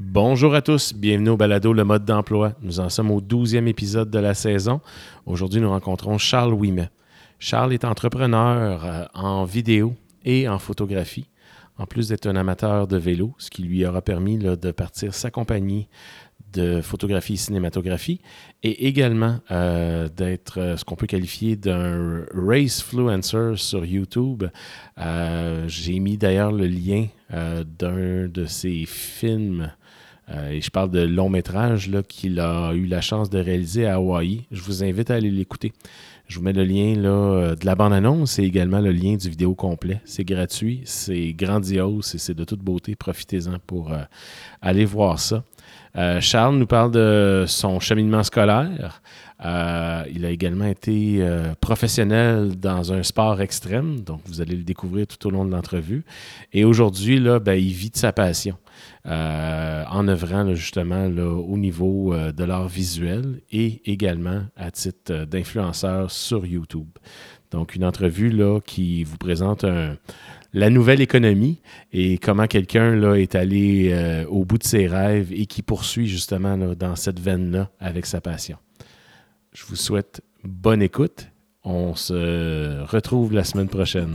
Bonjour à tous, bienvenue au balado Le mode d'emploi. Nous en sommes au 12e épisode de la saison. Aujourd'hui, nous rencontrons Charles Ouimet. Charles est entrepreneur euh, en vidéo et en photographie, en plus d'être un amateur de vélo, ce qui lui aura permis de partir sa compagnie de photographie et cinématographie et également euh, d'être euh, ce qu'on peut qualifier d'un racefluencer sur YouTube. J'ai mis d'ailleurs le lien d'un de ses films. Euh, je parle de long métrage qu'il a eu la chance de réaliser à Hawaï. Je vous invite à aller l'écouter. Je vous mets le lien euh, de la bande-annonce et également le lien du vidéo complet. C'est gratuit, c'est grandiose et c'est de toute beauté. Profitez-en pour euh, aller voir ça. Charles nous parle de son cheminement scolaire. Il a également été professionnel dans un sport extrême, donc vous allez le découvrir tout au long de l'entrevue. Et aujourd'hui, ben, il vit de sa passion euh, en œuvrant justement au niveau euh, de l'art visuel et également à titre euh, d'influenceur sur YouTube. Donc, une entrevue là, qui vous présente la nouvelle économie et comment quelqu'un est allé au bout de ses rêves et qui poursuit justement dans cette veine-là avec sa passion. Je vous souhaite bonne écoute. On se retrouve la semaine prochaine.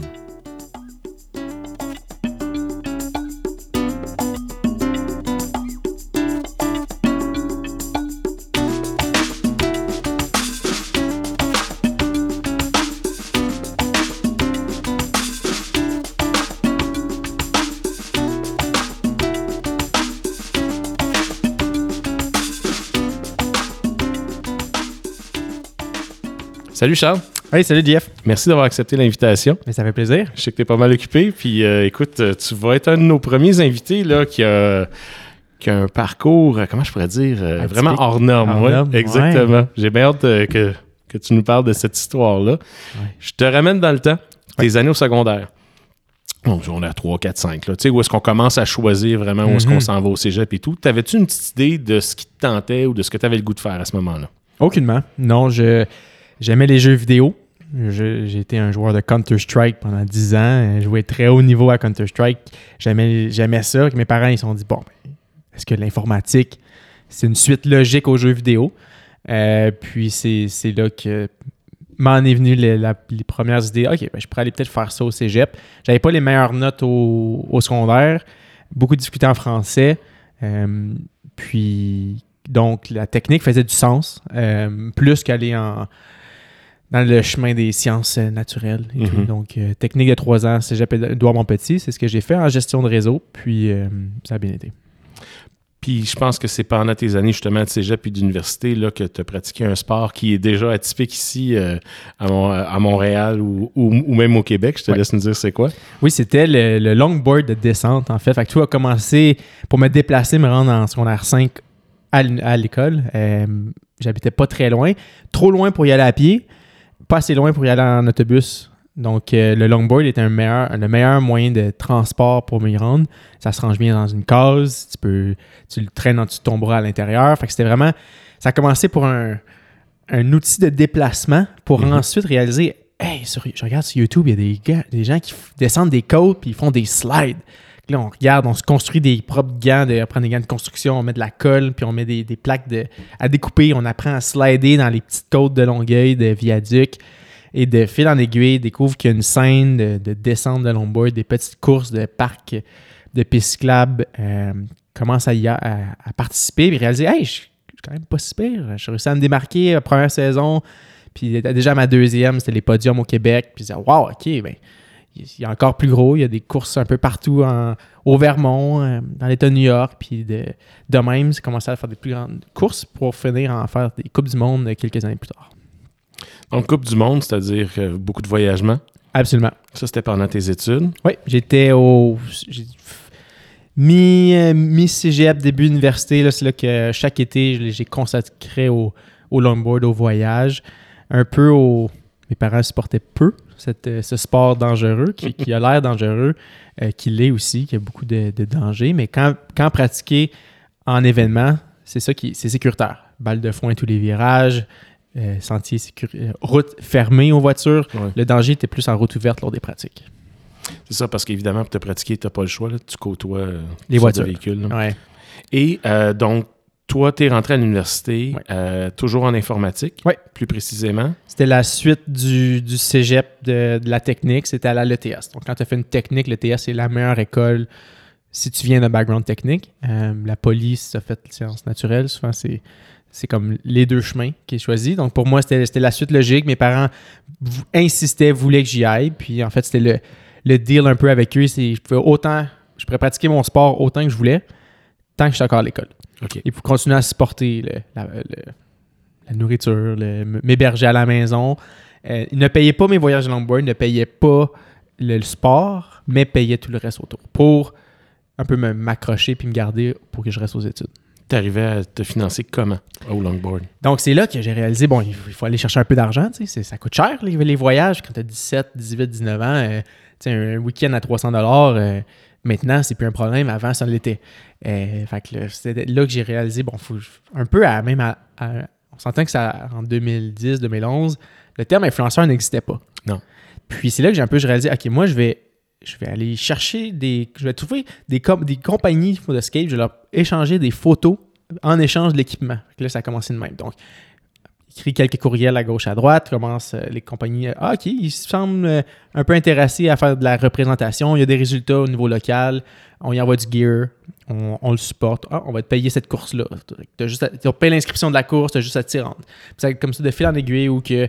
Salut Charles, Hey, salut Jeff. merci d'avoir accepté l'invitation. Mais ça fait plaisir. Je sais que tu es pas mal occupé. Puis euh, écoute, euh, tu vas être un de nos premiers invités là, qui, a, qui a un parcours, euh, comment je pourrais dire, euh, vraiment hors norme. Hors ouais, norme, ouais. exactement. J'ai bien hâte euh, que, que tu nous parles de cette histoire-là. Je te ramène dans le temps, tes années au secondaire. Donc, on est à 3, 4, 5. Là. Tu sais, où est-ce qu'on commence à choisir vraiment où est-ce qu'on Mhm. s'en va au cégep et tout. T'avais-tu une petite idée de ce qui te tentait ou de ce que tu avais le goût de faire à ce moment-là? Aucunement. Non, je j'aimais les jeux vidéo. J'ai été un joueur de Counter-Strike pendant 10 ans. Je jouais très haut niveau à Counter-Strike. J'aimais ça. Mes parents, ils se sont dit, bon, ben, est-ce que l'informatique, c'est une suite logique aux jeux vidéo? Euh, puis c'est là que m'en est venu les, premières idées. OK, ben, je pourrais aller peut-être faire ça au cégep. J'avais pas les meilleures notes au, au secondaire. Beaucoup discuté en français. Euh, puis, donc, la technique faisait du sens. euh, plus qu'aller en dans le chemin des sciences euh, naturelles et tout. Mhm. Donc, euh, technique de trois ans, cégep Édouard Montpetit, c'est ce que j'ai fait en gestion de réseau. Puis, euh, ça a bien été. Puis je pense que c'est pendant tes années justement de cégep puis d'université là, que tu as pratiqué un sport qui est déjà atypique ici euh, à, Mon- à Montréal ou, ou- ou même au Québec. Je te Ouais. laisse nous dire c'est quoi. Oui, c'était le, le longboard de descente, en fait. Fait que tout a commencé pour me déplacer, me rendre en secondaire 5 à l'école. Euh, J'habitais pas très loin. Trop loin pour y aller à pied, pas assez loin pour y aller en autobus. Donc, euh, le longboard était un meilleur, le meilleur moyen de transport pour m'y rendre. Ça se range bien dans une case. Tu peux, tu le traînes en dessous de ton bras à l'intérieur. Fait que c'était vraiment, ça a commencé pour un, un outil de déplacement pour Mhm. ensuite réaliser Hey, sur- je regarde sur YouTube, il y a des, gars, des gens qui descendent des côtes puis ils font des slides. Là, on regarde, on se construit des propres gants, de, on prend des gants de construction, on met de la colle, puis on met des, plaques à découper. On apprend à slider dans les petites côtes de Longueuil, de viaduc. Et de fil en aiguille, découvre qu'il y a une scène de, de descente de longboard, des petites courses de parcs de pistes euh, commence à, y a- à, participer réaliser Hey, je suis quand même pas si pire. Je suis réussi à me démarquer la première saison. Puis déjà ma deuxième, c'était les podiums au Québec. Puis je disais, wow, OK, ben, il y a encore plus gros. Il y a des courses un peu partout en- au Vermont, euh, dans l'État de New York. Puis de, de même, j'ai commencé à faire des plus grandes courses pour finir à en faire des Coupes du Monde quelques années plus tard. Donc Coupe du Monde, c'est-à-dire euh, beaucoup de voyagements. Absolument. Ça, c'était pendant tes études? Oui, j'étais au. Mi, euh, mi-cégep, début université, c'est là que chaque été, j'ai consacré au, au longboard, au voyage. Un peu au. Mes parents supportaient peu cette, euh, ce sport dangereux, qui, qui a l'air dangereux, euh, qu'il l'est aussi, qui a beaucoup de, de dangers. Mais quand, quand pratiqué en événement, c'est ça qui c'est sécuritaire. Balle de foin tous les virages, euh, sentier euh, route fermée aux voitures. Ouais. Le danger était plus en route ouverte lors des pratiques. C'est ça, parce qu'évidemment, pour te pratiquer, tu n'as pas le choix. là. Tu côtoies euh, Les voitures. véhicules. Ouais. Et euh, donc, toi, tu es rentré à l'université, Ouais. euh, toujours en informatique, Ouais. plus précisément? C'était la suite du, du cégep de, de la technique, c'était à l'ETS. Donc, quand tu as fait une technique, l'ETS, c'est la meilleure école si tu viens d'un background technique. Euh, la police, ça fait sciences naturelles, souvent, c'est. C'est comme les deux chemins qui est choisi. Donc, pour moi, c'était la suite logique. Mes parents insistaient, voulaient que j'y aille. Puis, en fait, c'était le, le deal un peu avec eux. C'est je pouvais autant, je pourrais pratiquer mon sport autant que je voulais, tant que j'étais encore à l'école. OK. Et pour continuer à supporter le- la, le- la nourriture, m'héberger à la maison. Euh, ne payaient pas mes voyages de longboard, ne payaient pas le, le sport, mais payaient tout le reste autour pour un peu me- m'accrocher puis me garder pour que je reste aux études. Tu arrivais à te financer comment au longboard? Donc, c'est là que j'ai réalisé, bon, il faut, aller chercher un peu d'argent, tu sais, c'est- ça coûte cher, les, les voyages, quand tu as 17, 18, 19 ans, euh, tu sais, un week-end à 300 dollars, maintenant, c'est plus un problème, avant, ça l'était. Euh, fait que là, c'était là que j'ai réalisé, bon, faut, un peu à, même à, à- on s'entend que ça, en 2010, 2011, le terme influenceur n'existait pas. Non. Puis c'est là que j'ai un peu réalisé, OK, moi, je vais, je vais aller chercher des. Je vais trouver des, des compagnies de je vais leur échanger des photos en échange de l'équipement. Là, ça a commencé de même. Donc, écrit quelques courriels à gauche, à droite, commence euh, les compagnies. euh, Ah, OK, ils semblent euh, un peu intéressés à faire de la représentation. Il y a des résultats au niveau local. On y envoie du gear. On, on le supporte. Ah, on va te payer cette course-là. Tu payes l'inscription de la course, tu as juste à t'y rendre. Être comme ça de fil en aiguille où que,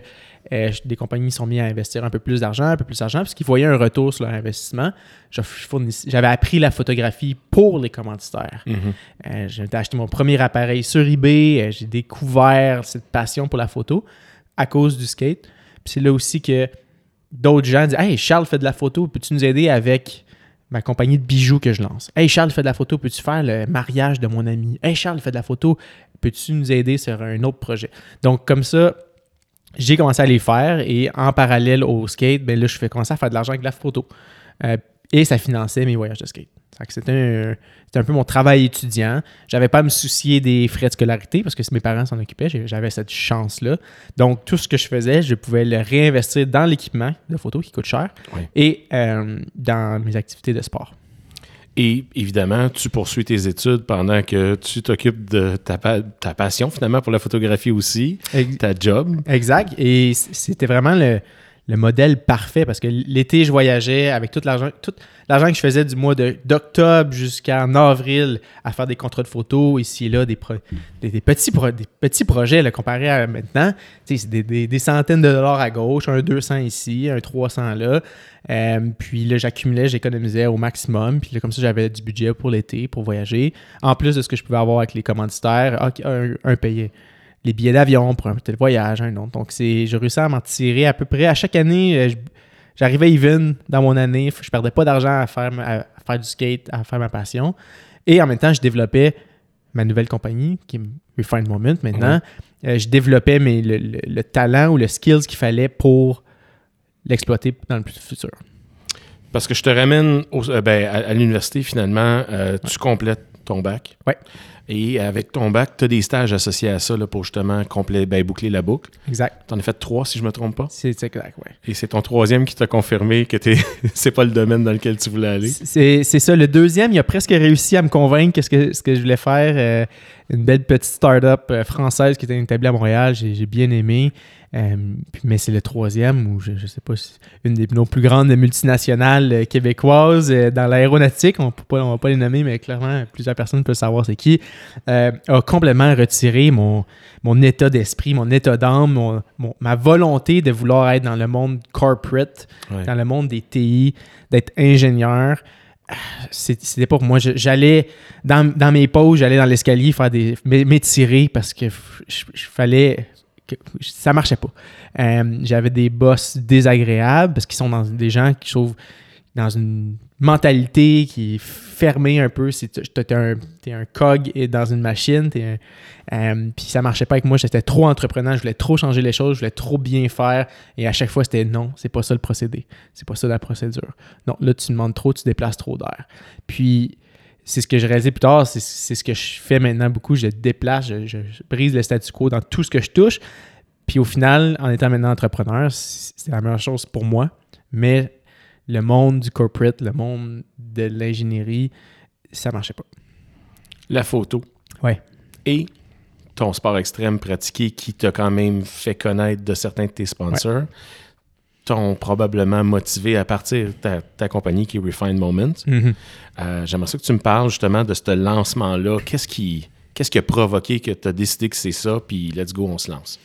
euh, des compagnies sont mis à investir un peu plus d'argent, un peu plus d'argent, parce qu'ils voyaient un retour sur leur investissement. J'avais appris la photographie pour les commanditaires. Mhm. Euh, j'ai acheté mon premier appareil sur eBay. Euh, j'ai découvert cette passion pour la photo à cause du skate. Puis c'est là aussi que d'autres gens disent Hey, Charles fait de la photo, peux-tu nous aider avec ma compagnie de bijoux que je lance. Hey, Charles fait de la photo, peux-tu faire le mariage de mon ami? Hey, Charles fait de la photo, peux-tu nous aider sur un autre projet? Donc, comme ça, j'ai commencé à les faire et en parallèle au skate, ben là, je fais commencer à faire de l'argent avec la photo. Euh, et ça finançait mes voyages de skate. C'était un, un peu mon travail étudiant. J'avais pas à me soucier des frais de scolarité parce que mes parents s'en occupaient. J'avais cette chance-là. Donc, tout ce que je faisais, je pouvais le réinvestir dans l'équipement de photo qui coûte cher et euh, dans mes activités de sport. Et évidemment, tu poursuis tes études pendant que tu t'occupes de ta, pa- ta passion finalement pour la photographie aussi, ta job. Exact. Et c'était vraiment le, le modèle parfait parce que l'été, je voyageais avec tout l'argent, tout l'argent que je faisais du mois d'octobre jusqu'en avril à faire des contrats de photos ici et là, des, des, petits, pro- des petits projets là, comparé à maintenant. C'est des, des- centaines de dollars à gauche, un 200 ici, un 300 là. Euh, puis là, j'accumulais, j'économisais au maximum. Puis là, comme ça, j'avais du budget pour l'été, pour voyager. En plus de ce que je pouvais avoir avec les commanditaires, un, un payé les billets d'avion pour un tel voyage, un autre. Donc, c'est, j'ai réussi à m'en tirer à peu près. À chaque année, euh, je- j'arrivais even dans mon année. Je perdais pas d'argent à faire, à faire du skate, à faire ma passion. Et en même temps, je développais ma nouvelle compagnie, qui est Refined Moment maintenant. Euh, je développais mes- le, le- le talent ou le skills qu'il fallait pour l'exploiter dans le futur. Parce que je te ramène au- euh, ben, à, à l'université finalement, euh, tu complètes ton bac. Ouais. Et avec ton bac, tu as des stages associés à ça là, pour justement complet, ben, boucler la boucle. Exact. Tu en as fait trois si je me trompe pas. C'est exact, ouais. Et c'est ton troisième qui t'a confirmé que t'es- c'est pas le domaine dans lequel tu voulais aller. C'est ça. Le deuxième, il a presque réussi à me convaincre que ce que, ce que je voulais faire. euh, une belle petite start-up euh, française qui était établie à Montréal. J'ai j'ai bien aimé. Euh, puis- mais c'est le troisième où je, je sais pas si une des nos plus grandes multinationales euh, québécoises euh, dans l'aéronautique, on ne va pas les nommer, mais clairement plusieurs personnes peuvent savoir c'est qui, a complètement retiré mon, mon état d'esprit, mon état d'âme, mon- mon- ma volonté de vouloir être dans le monde corporate, Ouais. dans le monde des TI, d'être ingénieur. Ah, C'était pas pour moi. J'allais dans, dans mes pauses, j'allais dans l'escalier faire des m'é- m'étirer parce que je, je fallait ça marchait pas. Euh, J'avais des boss désagréables parce qu'ils sont dans des gens qui je trouve dans une mentalité qui est fermée un peu. C'est t'es un, cog dans une machine. euh, puis ça marchait pas avec moi. J'étais trop entreprenant. Je voulais trop changer les choses. Je voulais trop bien faire. Et à chaque fois, c'était non, c'est pas ça le procédé. C'est pas ça la procédure. Non, là, tu demandes trop, tu déplaces trop d'air. Puis c'est ce que j'ai réalisé plus tard, c'est ce que je fais maintenant beaucoup. Je déplace, je, je- je brise le statu quo dans tout ce que je touche. Puis au final, en étant maintenant entrepreneur, c'est la meilleure chose pour moi. Mais le monde du corporate, le monde de l'ingénierie, ça marchait pas. la photo Ouais. et ton sport extrême pratiqué qui t'a quand même fait connaître de certains de tes sponsors t'ont probablement motivé à partir ta, ta compagnie qui est Refined Moments. Mhm. Euh, J'aimerais ça que tu me parles justement de ce lancement-là. Qu'est-ce qui, qu'est-ce qui a provoqué que tu as décidé que c'est ça, puis let's go, on se lance?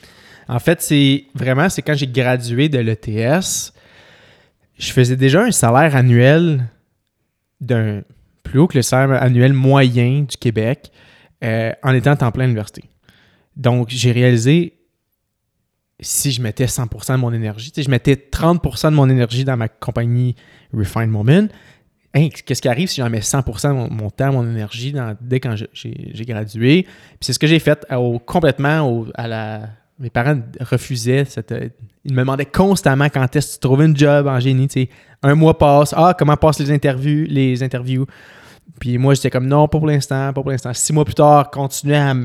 En fait, c'est vraiment, c'est quand j'ai gradué de l'ETS, je faisais déjà un salaire annuel d'un plus haut que le salaire annuel moyen du Québec euh, en étant temps plein à l'université. Donc, j'ai réalisé si je mettais 100% de mon énergie, je mettais 30% de mon énergie dans ma compagnie Refined Moment, hein, qu'est-ce qui arrive si j'en mets 100% de mon, temps, mon énergie dès quand j'ai gradué? C'est ce que j'ai fait complètement à la... Mes parents refusaient. Ils me demandaient constamment quand est-ce que tu trouves un job en génie. Un mois passe. Ah, comment passent les interviews? Les interviews? Puis moi, j'étais comme non, pas pour l'instant, pas pour l'instant. Six mois plus tard, continuais à,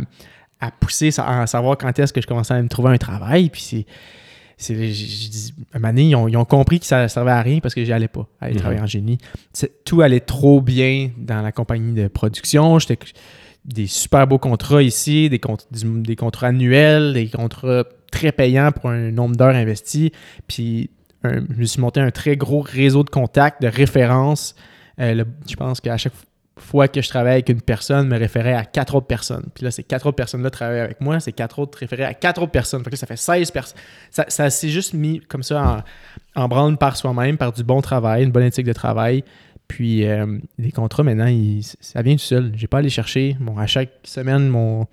à pousser à savoir quand est-ce que je commençais à me trouver un travail. Puis c'est. j'ai dit- à un moment donné, ils ont, ils ont compris que ça ne servait à rien parce que j'y allais pas aller Mhm. travailler en génie. Tout allait trop bien dans la compagnie de production. J'étais des super beaux contrats ici, des, cont- du- des contrats annuels, des contrats très payants pour un nombre d'heures investies. Puis un- je me suis monté un très gros réseau de contacts, de références. Euh, le- je pense qu'à chaque fois que je travaillais avec une personne, me référait à quatre autres personnes. Puis là, ces quatre autres personnes-là travaillaient avec moi, ces quatre autres référaient à quatre autres personnes. Là, ça fait 16 personnes. Ça, s'est juste mis comme ça en, en branle par soi-même, par du bon travail, une bonne éthique de travail. Puis euh, les contrats, maintenant, ils- ça vient tout seul. J'ai pas à aller chercher. Bon, à chaque semaine, mon,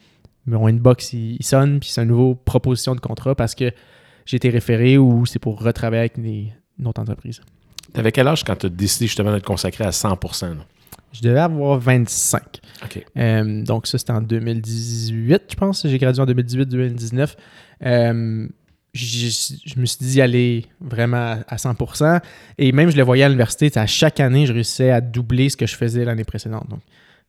mon inbox, il, sonne, puis c'est une nouvelle proposition de contrat parce que j'ai été référé ou c'est pour retravailler avec des- une autre entreprise. T'avais quel âge quand tu as décidé justement de te consacrer à 100%? là? Je devais avoir 25. OK. Euh, donc ça, c'était en 2018, je pense. J'ai gradué en 2018-2019. Euh, je me suis dit d'y aller vraiment à à 100%. Et même, je le voyais à l'université. À chaque année, je réussissais à doubler ce que je faisais l'année précédente. Donc,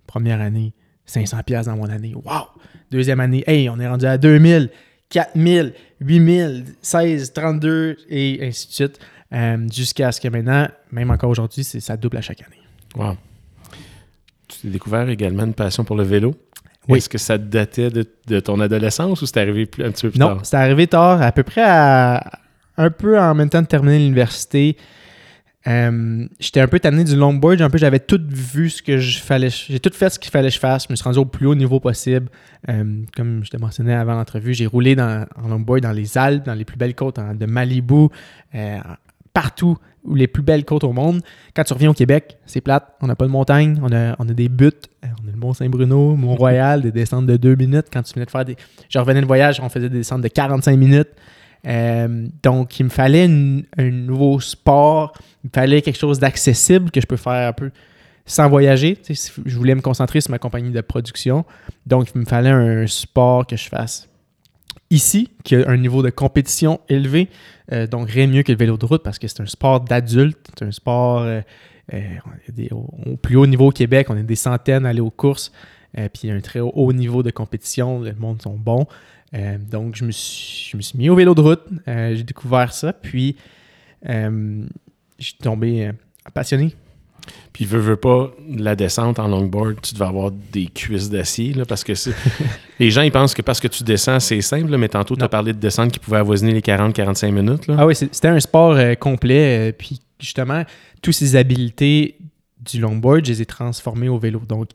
première année, 500 pièces dans mon année. Wow! Deuxième année, hey, on est rendu à 2000, 4000, 8000, 16, 32 et ainsi de suite. Euh, Jusqu'à ce que maintenant, même encore aujourd'hui, ça double à chaque année. Wow. Tu t'es découvert également une passion pour le vélo? Oui. Est-ce que ça datait de, de ton adolescence ou c'est arrivé plus- un petit peu plus Non, tard? c'est arrivé tard, à peu près à, un peu en même temps de terminer l'université. Euh, J'étais un peu tanné du longboard, un peu j'avais tout vu ce que je fallait, j'ai tout fait ce qu'il fallait que je fasse. Je me suis rendu au plus haut niveau possible. Euh, comme je te mentionnais avant l'entrevue, j'ai roulé dans, en longboard dans les Alpes, dans les plus belles côtes en- de Malibu, euh, partout où les plus belles côtes au monde. Quand tu reviens au Québec, c'est plate. On n'a pas de montagne, on a, on a des buttes. Euh, On a le Mont-Saint-Bruno, Mont-Royal, des descentes de deux minutes. Quand tu venais de faire des. Je revenais de voyage, on faisait des descentes de 45 minutes. Euh, donc, il me fallait un nouveau sport. Il me fallait quelque chose d'accessible que je peux faire un peu sans voyager. Je voulais me concentrer sur ma compagnie de production. Donc, il me fallait un sport que je fasse ici, qui a un niveau de compétition élevé. Euh, donc, rien de mieux que le vélo de route parce que c'est un sport d'adulte. C'est un sport euh, euh, au, plus haut niveau au Québec. On est des centaines à aller aux courses. Puis, il y a un très haut, niveau de compétition. Le monde sont bons. Donc, je me, suis, je me suis mis au vélo de route. J'ai découvert ça. Puis, je suis tombé passionné. Puis, veux, veux pas, la descente en longboard, tu devais avoir des cuisses d'acier, là, parce que c'est... les gens, ils pensent que parce que tu descends, c'est simple, là, mais tantôt, tu as parlé de descente qui pouvait avoisiner les 40-45 minutes, là. Ah oui, c'était un sport euh, complet. euh, puis justement, toutes ces habiletés du longboard, je les ai transformées au vélo. Donc,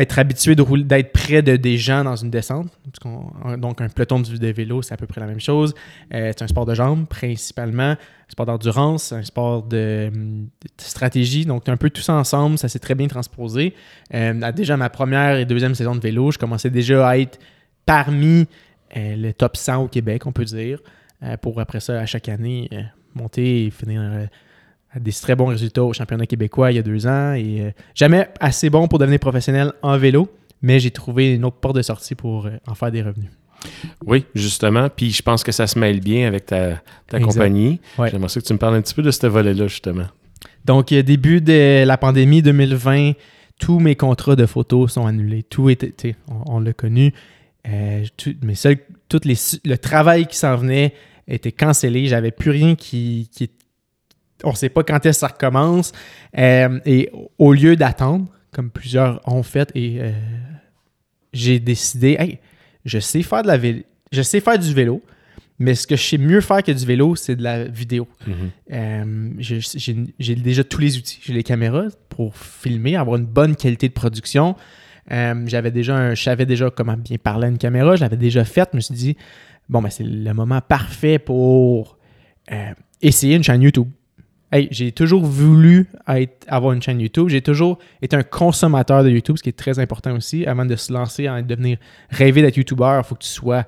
être habitué d'être près de des gens dans une descente. donc, un peloton de, vélo, c'est à peu près la même chose. Euh, c'est un sport de jambes, principalement. Un sport d'endurance, un sport de, stratégie. Donc, un peu tout ça ensemble, ça s'est très bien transposé. Euh, déjà ma première et deuxième saison de vélo, je commençais déjà à être parmi euh, le top 100 au Québec, on peut dire, euh, pour après ça, à chaque année, monter et finir des très bons résultats au championnat québécois il y a deux ans. Et euh, jamais assez bon pour devenir professionnel en vélo, mais j'ai trouvé une autre porte de sortie pour euh, en faire des revenus. Oui, justement. Puis, je pense que ça se mêle bien avec ta, compagnie. Ouais. J'aimerais que tu me parles un petit peu de ce volet-là, justement. Donc, début de la pandémie 2020, tous mes contrats de photos sont annulés. Tout était, on, on l'a connu. Euh, tout- mais seul, tout les, le travail qui s'en venait était cancellé. J'avais plus rien qui, qui on ne sait pas quand est-ce que ça recommence. Euh, et au lieu d'attendre, comme plusieurs ont fait et euh, j'ai décidé, hey, je sais faire de la vélo, je sais faire du vélo, mais ce que je sais mieux faire que du vélo, c'est de la vidéo. Mhm. Euh, j'ai- déjà tous les outils. J'ai les caméras pour filmer, avoir une bonne qualité de production. J'avais déjà un- je savais déjà comment bien parler à une caméra. Je l'avais déjà faite. Je me suis dit, bon, ben, c'est le moment parfait pour essayer une chaîne YouTube. Hey, j'ai toujours voulu avoir une chaîne YouTube. J'ai toujours été un consommateur de YouTube, ce qui est très important aussi. Avant de se lancer en devenir rêver d'être YouTuber, il faut que tu sois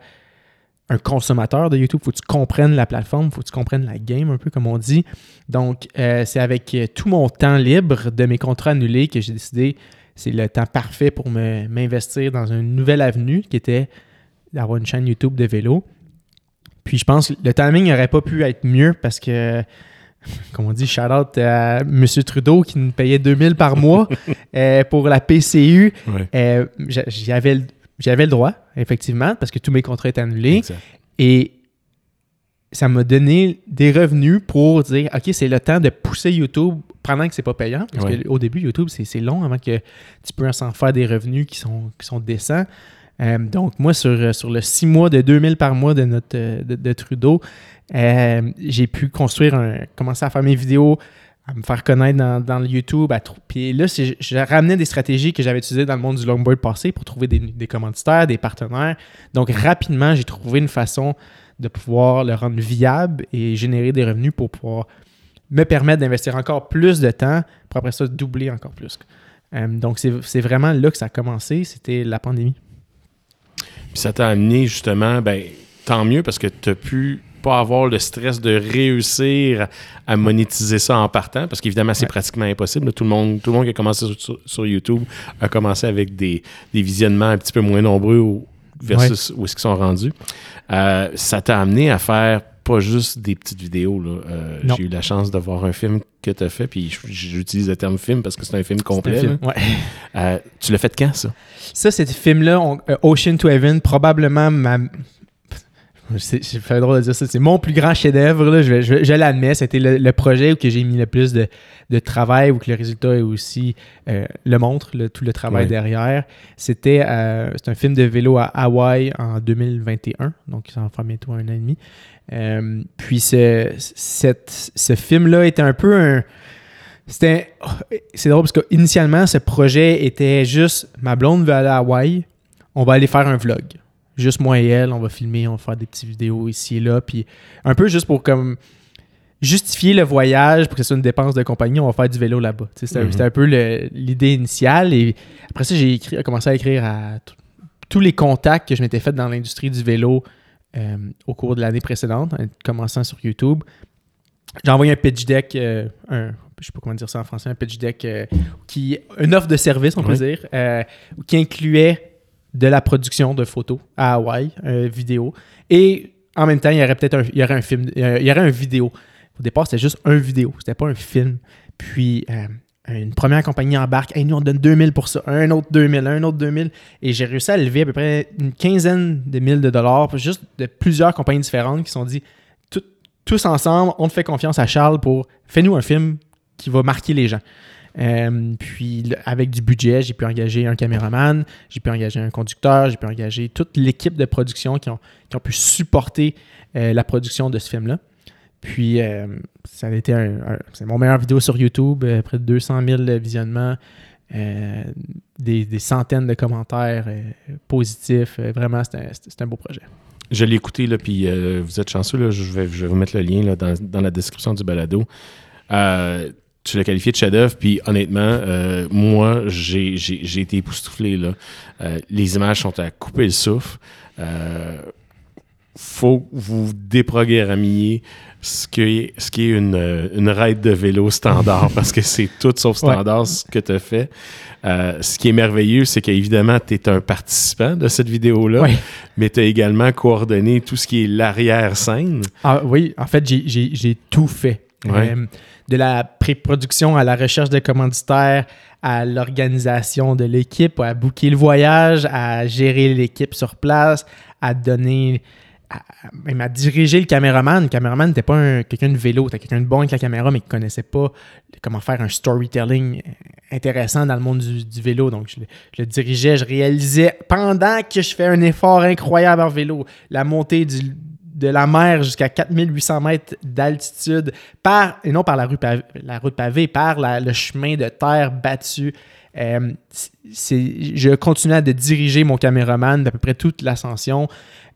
un consommateur de YouTube. Il faut que tu comprennes la plateforme, il faut que tu comprennes la game, un peu comme on dit. Donc, euh, c'est avec euh, tout mon temps libre de mes contrats annulés que j'ai décidé c'est le temps parfait pour m'investir dans une nouvelle avenue qui était d'avoir une chaîne YouTube de vélo. Puis je pense que le timing n'aurait pas pu être mieux parce que, comme on dit, shout out à M. Trudeau qui nous payait 2000 par mois euh, pour la PCU. Ouais. Euh, j'a- J'avais le, droit, effectivement, parce que tous mes contrats étaient annulés. Exact. Et ça m'a donné des revenus pour dire OK, c'est le temps de pousser YouTube pendant que c'est pas payant. Parce Ouais. qu'au début, YouTube, c'est long avant que tu puisses en faire des revenus qui sont, qui sont décents. Euh, donc, moi, sur, sur le 6 mois de 2000 par mois de, notre, de, de Trudeau, euh, j'ai pu construire commencer à faire mes vidéos, à me faire connaître dans, le YouTube. Puis là, je ramenais des stratégies que j'avais utilisées dans le monde du longboard passé pour trouver des, commanditaires, des partenaires. Donc, rapidement, j'ai trouvé une façon de pouvoir le rendre viable et générer des revenus pour pouvoir me permettre d'investir encore plus de temps pour après ça doubler encore plus. Euh, donc, c'est vraiment là que ça a commencé. C'était la pandémie. Puis ça t'a amené justement, ben, tant mieux parce que tu as pu pas avoir le stress de réussir à monétiser ça en partant, parce qu'évidemment, c'est Ouais. pratiquement impossible. Tout le, monde, tout le monde qui a commencé sur, YouTube a commencé avec des, des visionnements un petit peu moins nombreux ou- versus où est-ce qu'ils sont rendus. Euh, ça t'a amené à faire pas juste des petites vidéos. là. Euh. J'ai eu la chance de voir un film que tu as fait, puis j'utilise le terme film parce que c'est un film complet. C'est un film. là. Ouais. Euh, tu l'as fait quand, ça? Ça, ce film-là, Ocean to Heaven, probablement ma. C'est fait drôle de dire ça. C'est mon plus grand chef-d'œuvre. Je, je, je l'admets. C'était le, le projet où que j'ai mis le plus de, de travail, où que le résultat est aussi euh, le montre, le- tout le travail Ouais. derrière. C'était euh, un film de vélo à Hawaï en 2021, donc ça en fera bientôt un an et demi. Euh, puis ce, cette- ce film-là était un peu un. C'était. C'est drôle parce qu'initialement, ce projet était juste ma blonde veut aller à Hawaï, on va aller faire un vlog. Juste moi et elle, on va filmer, on va faire des petites vidéos ici et là. Puis un peu juste pour comme justifier le voyage pour que ce soit une dépense de compagnie, on va faire du vélo là-bas. C'était Mhm. c'était un peu l'idée initiale. Et après ça, j'ai écrit- commencé à écrire à tous les contacts que je m'étais fait dans l'industrie du vélo euh, au cours de l'année précédente, en commençant sur YouTube. J'ai envoyé un pitch deck, euh, un, je sais pas comment dire ça en français, un pitch deck euh, qui une offre de service, on peut Oui. dire, euh, qui incluait de la production de photos à Hawaï, euh, vidéo, et en même temps, il y aurait peut-être un, il y aurait un film, il y aurait un vidéo. Au départ, c'était juste un vidéo, c'était pas un film. Puis euh, une première compagnie embarque, hey, nous on donne 2000 pour ça, un autre 2000, un autre 2000, et j'ai réussi à lever à peu près une quinzaine de mille de dollars, juste de plusieurs compagnies différentes qui sont dit, tous ensemble, on te fait confiance à Charles pour fais-nous un film qui va marquer les gens. Euh, puis avec du budget, j'ai pu engager un caméraman, j'ai pu engager un conducteur, j'ai pu engager toute l'équipe de production qui ont, pu supporter euh, la production de ce film-là. Puis euh, ça a été mon meilleur vidéo sur YouTube, près de 200 000 visionnements, des, centaines de commentaires positifs. Euh, vraiment, c'est un, beau projet. Je l'ai écouté, là, puis vous êtes chanceux, je, vais, vous mettre le lien dans la description du balado. Tu l'as qualifié de chef-d'œuvre, puis honnêtement, euh, moi, j'ai j'ai- j'ai été époustouflé. Là. Euh, les images sont à couper le souffle. Euh, faut vous déprogrammiez ce qui est, ce qui est une, une ride de vélo standard, parce que c'est tout sauf standard ce que tu as fait. Euh, ce qui est merveilleux, c'est qu'évidemment, tu es un participant de cette vidéo-là, Ouais. mais tu as également coordonné tout ce qui est l'arrière-scène. Ah, oui, en fait, j'ai- j'ai j'ai tout fait. Ouais. Euh, de la pré-production à la recherche de commanditaires, à l'organisation de l'équipe, à booker le voyage, à gérer l'équipe sur place, à donner, même à diriger le caméraman. Le caméraman n'était pas un- quelqu'un de vélo, c'était quelqu'un de bon avec la caméra, mais qui connaissait pas comment faire un storytelling intéressant dans le monde du, vélo. Donc, je le dirigeais, je réalisais pendant que je fais un effort incroyable en vélo, la montée du- de la mer jusqu'à 4800 mètres d'altitude, par, et non par la, rue pavée, la route pavée, par le chemin de terre battu. Euh, je continuais de diriger mon caméraman d'à peu près toute l'ascension.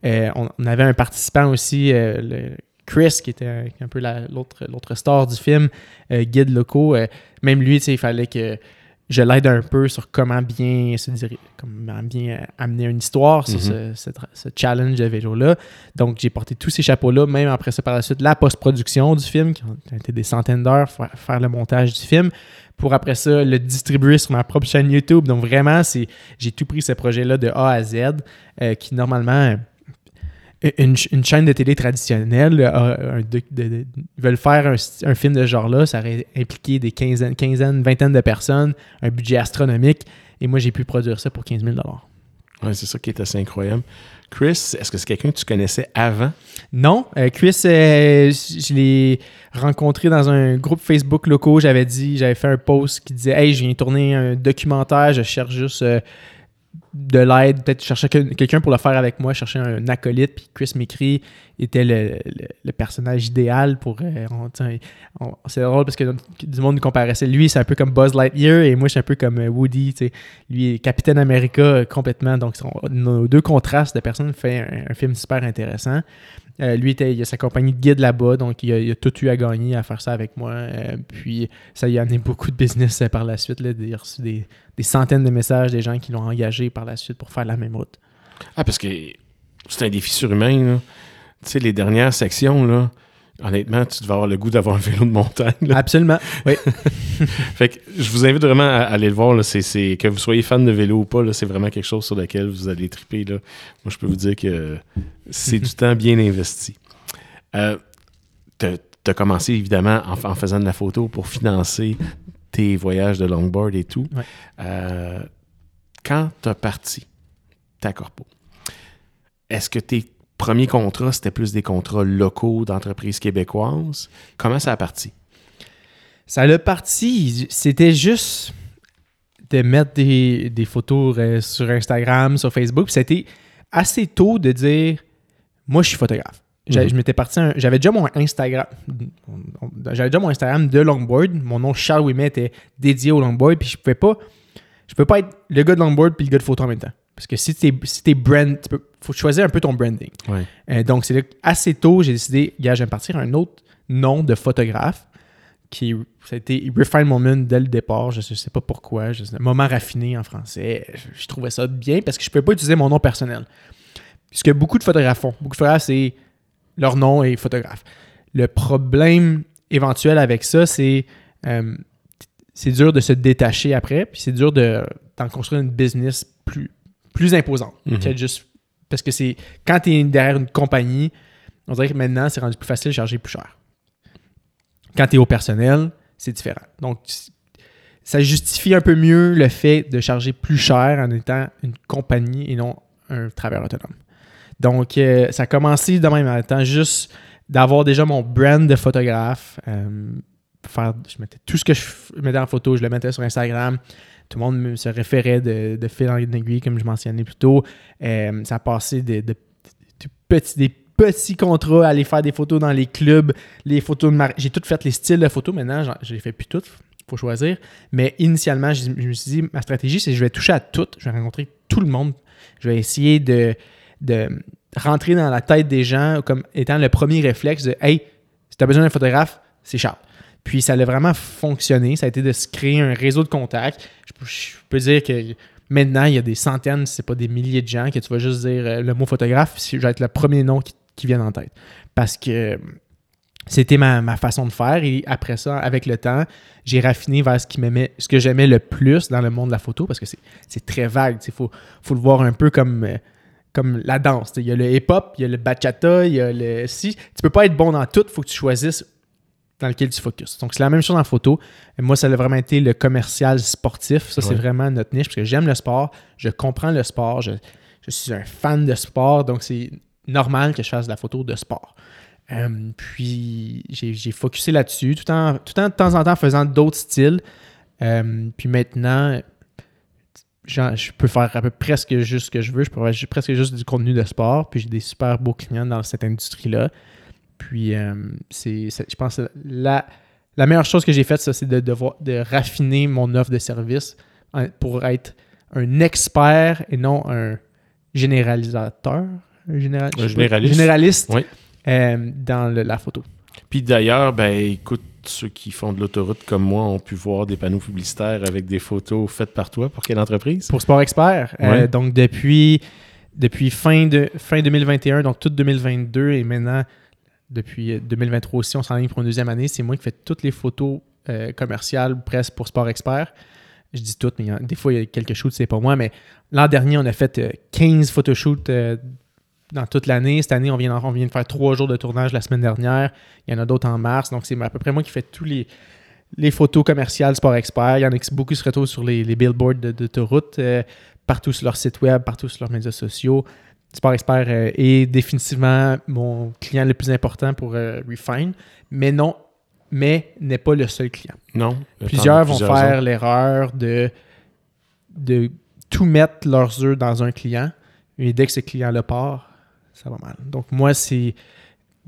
Euh, on, avait un participant aussi, euh, Chris, qui était un, peu la- l'autre star du film, euh, guide locaux. même lui, il fallait que je l'aide un peu sur comment bien se comment bien amener une histoire sur ce, ce challenge de vélo-là. Donc, j'ai porté tous ces chapeaux-là, même après ça, par la suite, la post-production du film, qui a été des centaines d'heures, fa- faire le montage du film, pour après ça le distribuer sur ma propre chaîne YouTube. Donc, vraiment, c'est j'ai tout pris ce projet-là de A à Z, euh, qui normalement. Euh, une, une chaîne de télé traditionnelle a un doc- de- de- ils veulent faire un, un film de ce genre-là, ça aurait impliqué des quinzaines, quinzaines, vingtaines de personnes, un budget astronomique, et moi j'ai pu produire ça pour 15 000 Ouais, c'est ça qui est assez incroyable. Chris, est-ce que c'est quelqu'un que tu connaissais avant? Non, euh, Chris, euh, je l'ai rencontré dans un groupe Facebook locaux. J'avais dit, j'avais fait un post qui disait Hey, je viens tourner un documentaire, je cherche juste euh, de l'aide, peut-être chercher que- quelqu'un pour le faire avec moi, chercher un acolyte. Puis Chris m'écrit, était le, le- personnage idéal pour. euh, c'est drôle parce que du monde nous comparait. Lui, c'est un peu comme Buzz Lightyear et moi, je suis un peu comme euh, Woody. Lui Capitaine America euh, complètement. Donc, nos deux contrastes de personnes fait un, film super intéressant. Lui, était, il a sa compagnie de guide là-bas, donc il a, tout eu à gagner à faire ça avec moi. Puis ça lui a amené beaucoup de business par la suite. Là, il a reçu des, des centaines de messages des gens qui l'ont engagé par la suite pour faire la même route. Ah, parce que c'est un défi surhumain. Tu sais, les dernières sections, là, honnêtement, tu devais avoir le goût d'avoir un vélo de montagne. là. Absolument. Oui. Fait que je vous invite vraiment à aller le voir. Là. Que vous soyez fan de vélo ou pas, c'est vraiment quelque chose sur lequel vous allez triper. Là. Moi, je peux vous dire que c'est du temps bien investi. Euh, tu as commencé évidemment en, en faisant de la photo pour financer tes voyages de longboard et tout. Ouais. Euh, quand tu as parti ta corpo, est-ce que tes premiers contrats, c'était plus des contrats locaux d'entreprises québécoises? Comment ça a parti? Ça l'a parti, c'était juste de mettre des, des photos euh, sur Instagram, sur Facebook. C'était assez tôt de dire Moi, je suis photographe. Mhm. Je m'étais parti, un- j'avais déjà mon Instagram. J'avais déjà mon Instagram de longboard. Mon nom Charles Ouimet était dédié au longboard. Puis je pouvais pas, je peux pas être le gars de longboard puis le gars de photo en même temps. Parce que si t'es si t'es brand, tu peux, faut choisir un peu ton branding. Ouais. Euh, donc, c'est là assez tôt, j'ai décidé, gars, je vais partir un autre nom de photographe qui ça a été Refine Moment dès le départ. Je ne sais pas pourquoi. Je sais- moment raffiné en français. Je, je trouvais ça bien parce que je ne peux pas utiliser mon nom personnel. Ce que beaucoup de photographes font. Beaucoup de photographes, c'est leur nom est photographe. Le problème éventuel avec ça, c'est euh, c'est dur de se détacher après, puis c'est dur de- d'en construire une business plus, plus imposante. Mhm. que juste, parce que c'est quand tu es derrière une compagnie, on dirait que maintenant, c'est rendu plus facile de charger plus cher. Quand tu es au personnel, c'est différent. Donc, ça justifie un peu mieux le fait de charger plus cher en étant une compagnie et non un travailleur autonome. Donc, euh, ça a commencé de même en étant juste d'avoir déjà mon brand de photographe. euh, faire, je mettais tout ce que je mettais en photo, je le mettais sur Instagram. Tout le monde me- se référait de, de fil en aiguille, comme je mentionnais plus tôt. Euh, ça passé de, de- des petits contrats aller faire des photos dans les clubs, les photos de J'ai tout fait les styles de photos. Maintenant, je les fais plus toutes. faut choisir. Mais initialement, je, je me suis dit, ma stratégie, c'est que je vais toucher à tout. Je vais rencontrer tout le monde. Je vais essayer de, de rentrer dans la tête des gens comme étant le premier réflexe de Hey, si tu as besoin d'un photographe, c'est Charles. Puis ça a vraiment fonctionné. Ça a été de se créer un réseau de contacts. Je, peux- dire que maintenant, il y a des centaines, c'est pas des milliers de gens que tu vas juste dire euh, le mot photographe, je vais être le premier nom qui, vient en tête. Parce que c'était ma, ma façon de faire. Et après ça, avec le temps, j'ai raffiné vers ce, qui ce que j'aimais le plus dans le monde de la photo parce que c'est très vague. Il faut, le voir un peu comme, euh, la danse. Il y a le hip-hop, il y a le bachata, il y a le. Si tu peux pas être bon dans tout, il faut que tu choisisses dans lequel tu focuses. Donc, c'est la même chose en photo. Moi, ça a vraiment été le commercial sportif. Ça, c'est vraiment notre niche parce que j'aime le sport, je comprends le sport, je, je suis un fan de sport. Donc, c'est normal que je fasse de la photo de sport. Euh, puis j'ai j'ai focusé là-dessus, tout en, tout en de temps en temps faisant d'autres styles. Euh, puis maintenant, genre, je peux faire à peu près presque juste ce que je veux. Je peux faire presque juste du contenu de sport. Puis j'ai des super beaux clients dans cette industrie-là. Puis euh, c'est, je pense que la, la meilleure chose que j'ai faite, ça, c'est de, de raffiner mon offre de service pour être un expert et non un généralisateur. Un, général- Un généraliste. généraliste Oui. euh, dans le- la photo. Puis d'ailleurs, ben écoute, ceux qui font de l'autoroute comme moi ont pu voir des panneaux publicitaires avec des photos faites par toi. Pour quelle entreprise? Pour Sport Expert. euh, donc, depuis, depuis fin, de, fin 2021, donc toute 2022 et maintenant, depuis euh, 2023 aussi, on s'enligne pour une deuxième année. C'est moi qui fais toutes les photos euh, commerciales presque pour Sport Expert. Je dis toutes, mais en- des fois, il y a quelques shoots, c'est pas moi. Mais l'an dernier, on a fait euh, 15 photoshoots euh, dans toute l'année. Cette année, on vient, de faire trois jours de tournage la semaine dernière. Il y en a d'autres en mars. Donc, c'est à peu près moi qui fais tous les, photos commerciales Sport Expert. Il y en a qui beaucoup se retrouvent sur les, billboards de- d'autoroute, euh, partout sur leur site web, partout sur leurs médias sociaux. Sport Expert euh, est définitivement mon client le plus important pour euh, Refine, mais non, mais n'est pas le seul client. Non. Plusieurs vont faire l'erreur de, de tout mettre leurs œufs dans un client, mais dès que ce client-là part, ça va mal. Donc, moi, c'est.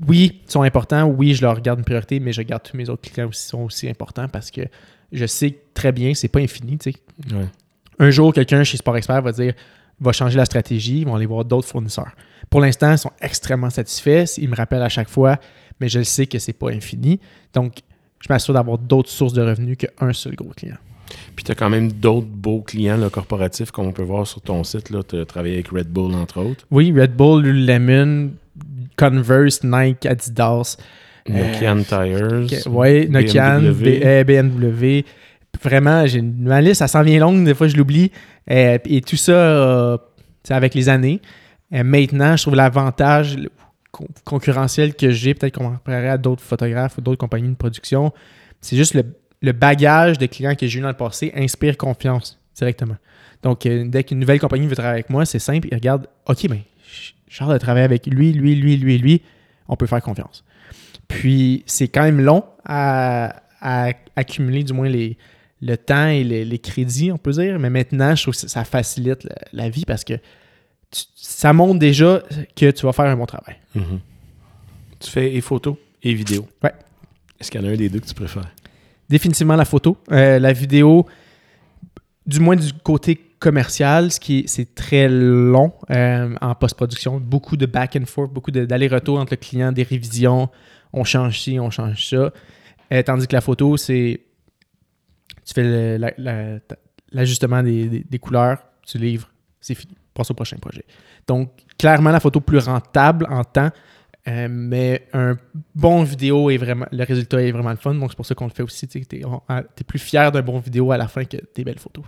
Oui, ils sont importants. Oui, je leur regarde une priorité, mais je regarde tous mes autres clients aussi sont aussi importants parce que je sais très bien, c'est pas infini. tu sais. Ouais. Un jour, quelqu'un chez Sport Expert va dire va changer la stratégie, ils vont aller voir d'autres fournisseurs. Pour l'instant, ils sont extrêmement satisfaits. Ils me rappellent à chaque fois, mais je le sais que c'est pas infini. Donc, je m'assure d'avoir d'autres sources de revenus qu'un seul gros client. Puis tu as quand même d'autres beaux clients là, corporatifs, comme on peut voir sur ton site. Tu as travaillé avec Red Bull, entre autres. Oui, Red Bull, Lululemon, Converse, Nike, Adidas, Nokian Tires. ouais, Nokian, BMW. B- euh, BMW. Vraiment, j'ai une- ma liste, ça s'en vient longue, des fois je l'oublie. Euh, et tout ça, euh, c'est avec les années. Euh, maintenant, je trouve l'avantage concurrentiel que j'ai, peut-être comparé à d'autres photographes ou d'autres compagnies de production, c'est juste le, le bagage de clients que j'ai eu dans le passé inspire confiance directement. Donc, dès qu'une nouvelle compagnie veut travailler avec moi, c'est simple, ils regardent, OK, ben, Charles de travailler avec lui, lui, lui, lui, lui, on peut faire confiance. Puis, c'est quand même long à accumuler, du moins, les, le temps et les, les crédits, on peut dire. Mais maintenant, je trouve que ça- facilite la, la vie parce que tu- ça montre déjà que tu vas faire un bon travail. Mhm. Tu fais et photos et vidéos. Ouais. Est-ce qu'il y en a un des deux que tu préfères? Définitivement la photo. Euh, la vidéo, du moins du côté commercial, ce qui est, c'est très long euh, en post-production. Beaucoup de back and forth, beaucoup d'aller-retour entre le client, des révisions. On change ci, on change ça. Euh, tandis que la photo, c'est. Tu fais la- la- l'ajustement des, des- des couleurs, tu livres, c'est fini. Passe au prochain projet. Donc, clairement, la photo plus rentable en temps, euh, mais un bon vidéo est vraiment. Le résultat est vraiment le fun. Donc, c'est pour ça qu'on le fait aussi. Tu es, plus fier d'un bon vidéo à la fin que des belles photos.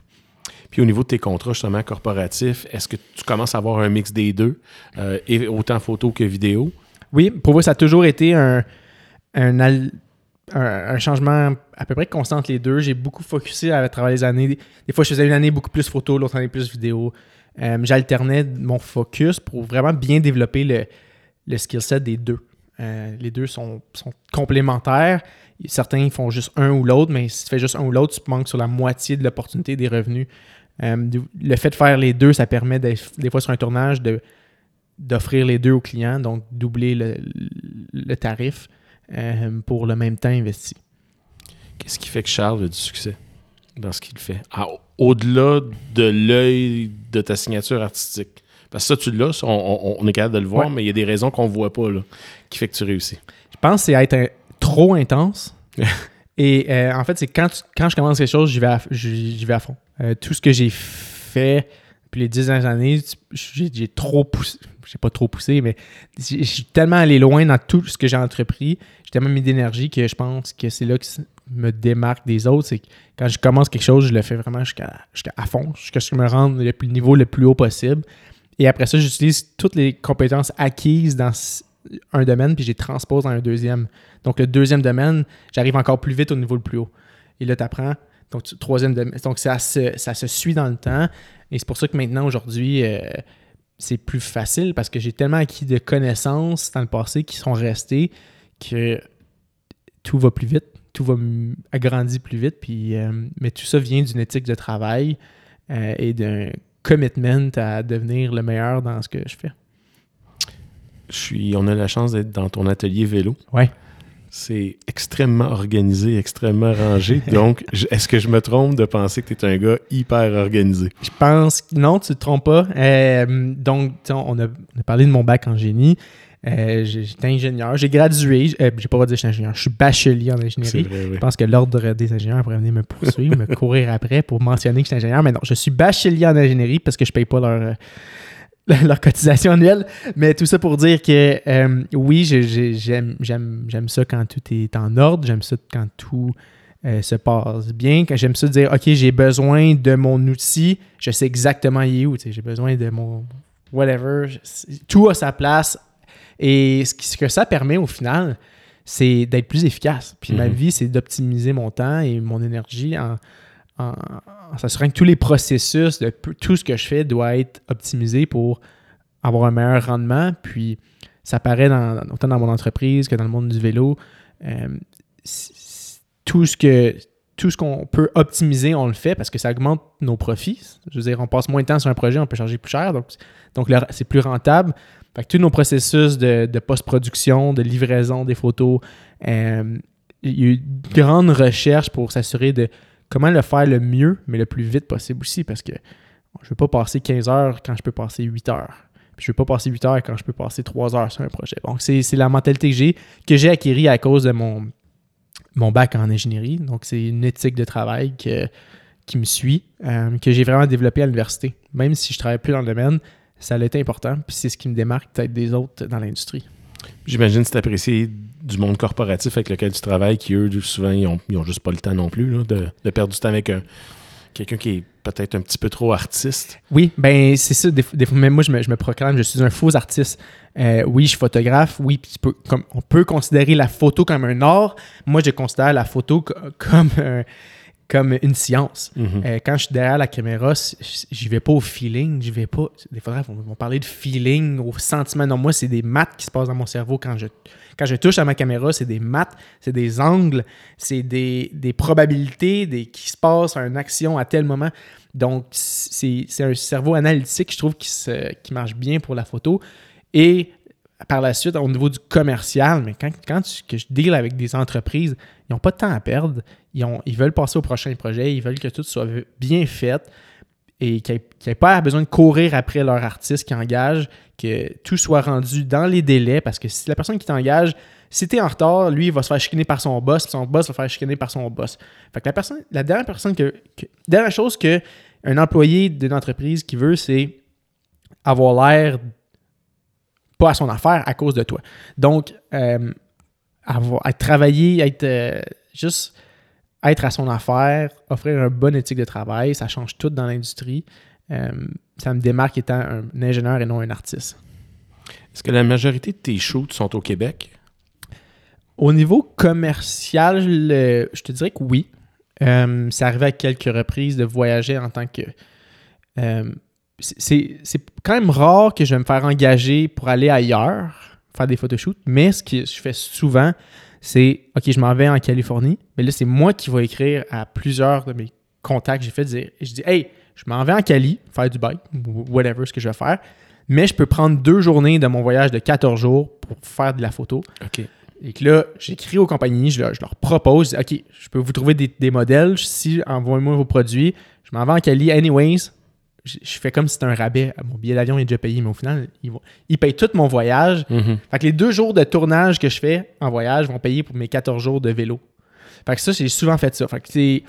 Puis au niveau de tes contrats justement corporatifs, est-ce que tu commences à avoir un mix des deux, euh, et autant photo que vidéo? Oui, pour vous, ça a toujours été un, un, al- un- changement à peu près constant entre les deux. J'ai beaucoup focusé à travers les années. Des fois, je faisais une année beaucoup plus photo, l'autre année plus vidéo. Euh, J'alternais mon focus pour vraiment bien développer le, le skill set des deux. Euh, les deux sont, sont complémentaires. Certains font juste un ou l'autre, mais si tu fais juste un ou l'autre, tu manques sur la moitié de l'opportunité des revenus. Euh, le fait de faire les deux, ça permet des, des fois sur un tournage d'offrir les deux aux clients, donc doubler le, le tarif euh, pour le même temps investi. Qu'est-ce qui fait que Charles a du succès dans ce qu'il fait? Ah, Au-delà de l'œil de ta signature artistique. Parce que ça, tu l'as, on, on- on est capable de le voir, Ouais. mais il y a des raisons qu'on ne voit pas là, qui fait que tu réussis. Je pense que c'est être un- trop intense. Et euh, en fait, c'est quand, tu- quand je commence quelque chose, j'y vais, à- vais à fond. Euh, tout ce que j'ai fait depuis les dix dernières années, j'ai trop poussé. J'ai pas trop poussé, mais je suis tellement allé loin dans tout ce que j'ai entrepris. J'ai tellement mis d'énergie que je pense que c'est là que me démarque des autres. C'est que quand je commence quelque chose, je le fais vraiment jusqu'à à fond, jusqu'à ce que je me rende le plus- niveau le plus haut possible. Et après ça, j'utilise toutes les compétences acquises dans un domaine, puis je les transpose dans un deuxième. Donc, le deuxième domaine, j'arrive encore plus vite au niveau le plus haut. Et là, tu apprends. Donc, troisième domaine. Donc, ça se, ça se suit dans le temps. Et c'est pour ça que maintenant, aujourd'hui, euh, c'est plus facile parce que j'ai tellement acquis de connaissances dans le passé qui sont restées que tout va plus vite, tout va agrandir plus vite. Puis, euh, mais tout ça vient d'une éthique de travail euh, et d'un commitment à devenir le meilleur dans ce que je fais. Je suis, on a la chance d'être dans ton atelier vélo. Ouais. C'est extrêmement organisé, extrêmement rangé. Donc, est-ce que je me trompe de penser que tu es un gars hyper organisé? Je pense que non, tu te trompes pas. Euh, donc, on a, on a parlé de mon bac en génie. Euh, J'étais ingénieur. J'ai gradué. euh, j'ai pas le droit de dire que je suis ingénieur. Je suis bachelier en ingénierie. vrai, oui. Je pense que l'ordre des ingénieurs pourrait venir me poursuivre, me courir après pour mentionner que je suis ingénieur. Mais non, je suis bachelier en ingénierie parce que je paye pas leur, euh, leur cotisation annuelle. Mais tout ça pour dire que euh, oui, j'ai- j'ai- j'aime ça quand tout est en ordre. J'aime ça quand tout euh, se passe bien. Quand j'aime ça dire, OK, j'ai besoin de mon outil, je sais exactement il est où. J'ai besoin de mon whatever. Je- Tout a sa place. Et ce, qui- ce que ça permet au final, c'est d'être plus efficace. Puis ma Mhm. vie, c'est d'optimiser mon temps et mon énergie en, en, en s'assurant que tous les processus, de tout ce que je fais doit être optimisé pour avoir un meilleur rendement. Puis ça paraît dans, autant dans mon entreprise que dans le monde du vélo. Euh, tout ce que tout ce qu'on peut optimiser, on le fait parce que ça augmente nos profits. Je veux dire, on passe moins de temps sur un projet, on peut charger plus cher, donc, donc c'est plus rentable. Fait que tous nos processus de, de post-production, de livraison des photos, euh, il y a eu une grande recherche pour s'assurer de comment le faire le mieux, mais le plus vite possible aussi, parce que je ne veux pas passer 15 heures quand je peux passer 8 heures. Je ne veux pas passer 8 heures quand je peux passer 3 heures sur un projet. Donc, c'est c'est la mentalité que j'ai, que j'ai acquérie à cause de mon, mon bac en ingénierie. Donc, c'est une éthique de travail que- qui me suit, euh, que j'ai vraiment développée à l'université. Même si je ne travaille plus dans le domaine, ça a été important. Puis c'est ce qui me démarque peut-être des autres dans l'industrie. J'imagine que c'est apprécié du monde corporatif avec lequel tu travailles, qui eux, souvent, ils ont, ils ont juste pas le temps non plus de, perdre du temps avec un- quelqu'un qui est peut-être un petit peu trop artiste. Oui, ben c'est ça. Des, des fois, même moi, je me, je me proclame, je suis un faux artiste. Euh, oui, je suis photographe. Oui, on peut considérer la photo comme un art. Moi, je considère la photo co- comme, un- comme une science. Mhm. Euh, quand je suis derrière la caméra, j'y vais pas au feeling, j'y vais pas. Des photographes vont, vont parler de feeling, au sentiment. Non, moi, c'est des maths qui se passent dans mon cerveau quand je, quand je touche à ma caméra. C'est des maths, c'est des angles, c'est des, des probabilités des, qui se passent à une action à tel moment. Donc, c'est c'est un cerveau analytique, je trouve, qui, se, qui marche bien pour la photo. Et par la suite, au niveau du commercial, mais quand, quand tu- que je deal avec des entreprises, ils n'ont pas de temps à perdre. Ils, veulent passer au prochain projet, ils veulent que tout soit bien fait et qu'ils n'aient pas besoin de courir après leur artiste qui engage, que tout soit rendu dans les délais, parce que si la personne qui t'engage, si tu es en retard, lui, il va se faire chicaner par son boss, son boss va se faire chicaner par son boss. Fait que la, personne, la dernière personne que, dernière chose que un employé d'une entreprise qui veut, c'est avoir l'air pas à son affaire à cause de toi. Donc, euh, avoir, être travailler, être euh, juste être à son affaire, offrir une bonne éthique de travail, ça change tout dans l'industrie. Euh, ça me démarque étant un ingénieur et non un artiste. Est-ce que la majorité de tes shoots sont au Québec? Au niveau commercial, le- je te dirais que oui. Euh, c'est arrivé à quelques reprises de voyager en tant que. euh, c'est c'est quand même rare que je vais me faire engager pour aller ailleurs, faire des photoshoots, mais ce que je fais souvent, c'est OK, je m'en vais en Californie, mais là, c'est moi qui vais écrire à plusieurs de mes contacts que j'ai fait dire je dis Hey, je m'en vais en Cali, faire du bike, whatever ce que je vais faire, mais je peux prendre deux journées de mon voyage de 14 jours pour faire de la photo. OK. Et que là, j'écris aux compagnies, je leur, je leur propose, OK, je peux vous trouver des, des modèles, si envoyez-moi vos produits, je m'en vais en Cali, anyways, je, fais comme si c'était un rabais, mon billet d'avion est déjà payé, mais au final, ils, vont, ils payent tout mon voyage. Mhm. Fait que les deux jours de tournage que je fais en voyage vont payer pour mes 14 jours de vélo. Fait que ça, j'ai souvent fait ça. Fait que c'est...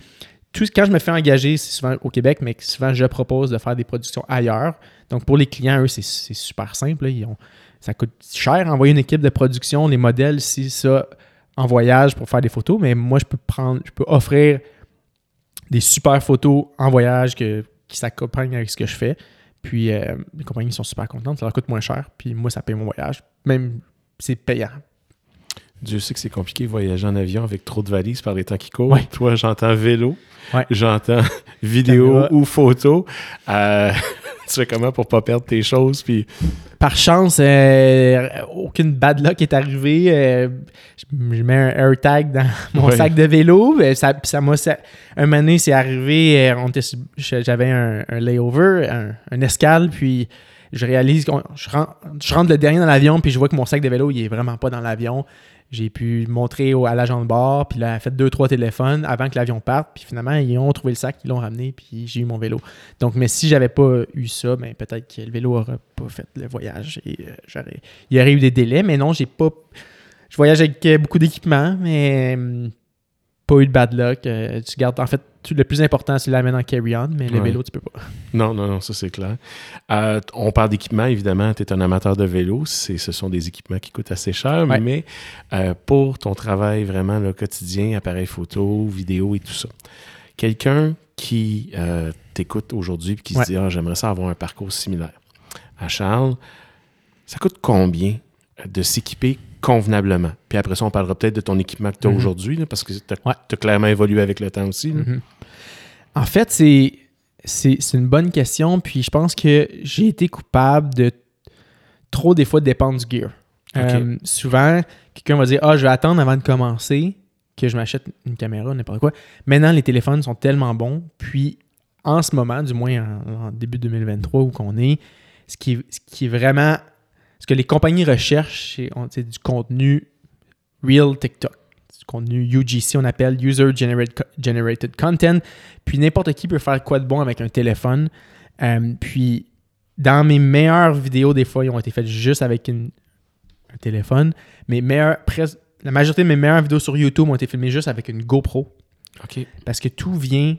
Tout, quand je me fais engager, c'est souvent au Québec, mais souvent je propose de faire des productions ailleurs. Donc pour les clients, eux, c'est, c'est super simple. là. Ils ont, ça coûte cher envoyer une équipe de production, les modèles, si ça, en voyage pour faire des photos. Mais moi, je peux prendre, je peux offrir des super photos en voyage que, qui s'accompagnent avec ce que je fais. Puis euh, les compagnies sont super contentes, ça leur coûte moins cher. Puis moi, ça paye mon voyage. Même, c'est payant. Dieu sait que c'est compliqué voyager en avion avec trop de valises par les temps qui courent. Ouais. Toi, j'entends vélo, Ouais. j'entends vidéo Caméra. ou photo. Euh, tu fais comment pour pas perdre tes choses? Puis... Par chance, euh, aucune bad luck est arrivée. Euh, je mets un AirTag dans mon Ouais. sac de vélo. euh, Ça, ça un moment donné, c'est arrivé, j'avais un, un layover, un, un escale, puis je réalise que je rentre, je rentre le dernier dans l'avion, puis je vois que mon sac de vélo, il est vraiment pas dans l'avion. J'ai pu montrer au- à l'agent de bord, puis là, elle a fait deux, trois téléphones avant que l'avion parte, puis finalement, ils ont trouvé le sac, ils l'ont ramené, puis j'ai eu mon vélo. Donc, mais si j'avais pas eu ça, ben, peut-être que le vélo aurait pas fait le voyage et euh, j'aurais, il y aurait eu des délais, mais non, j'ai pas. Je voyage avec beaucoup d'équipements, mais hum, pas eu de bad luck. Euh, tu gardes, en fait, le plus important, c'est la main en carry-on, mais le Ouais. vélo, tu peux pas. Non, non, non, ça c'est clair. Euh, on parle d'équipement, évidemment, tu es un amateur de vélo. Ce sont des équipements qui coûtent assez cher, Ouais. mais euh, pour ton travail vraiment le quotidien, appareil photo, vidéo et tout ça, quelqu'un qui t'écoute aujourd'hui et qui Ouais. se dit Ah, j'aimerais ça avoir un parcours similaire. À Charles, ça coûte combien de s'équiper convenablement? Puis après ça, on parlera peut-être de ton équipement que tu as Mhm. aujourd'hui, parce que tu as, Ouais. clairement évolué avec le temps aussi. Mhm. En fait, c'est, c'est, c'est une bonne question. Puis je pense que j'ai été coupable de trop, des fois, dépendre du gear. Euh, souvent, quelqu'un va dire Ah, je vais attendre avant de commencer que je m'achète une caméra, n'importe quoi. Maintenant, les téléphones sont tellement bons. Puis, en ce moment, du moins en, en début 2023 où qu'on est, ce qui, est- ce qui est vraiment. Ce que les compagnies recherchent, c'est du contenu real TikTok. Du contenu UGC, on appelle User Generate- Generated Content. Puis n'importe qui peut faire quoi de bon avec un téléphone. Euh, puis dans mes meilleures vidéos, des fois, ils ont été faites juste avec une- un téléphone. Mes la majorité de mes meilleures vidéos sur YouTube ont été filmées juste avec une GoPro. OK. Parce que tout vient,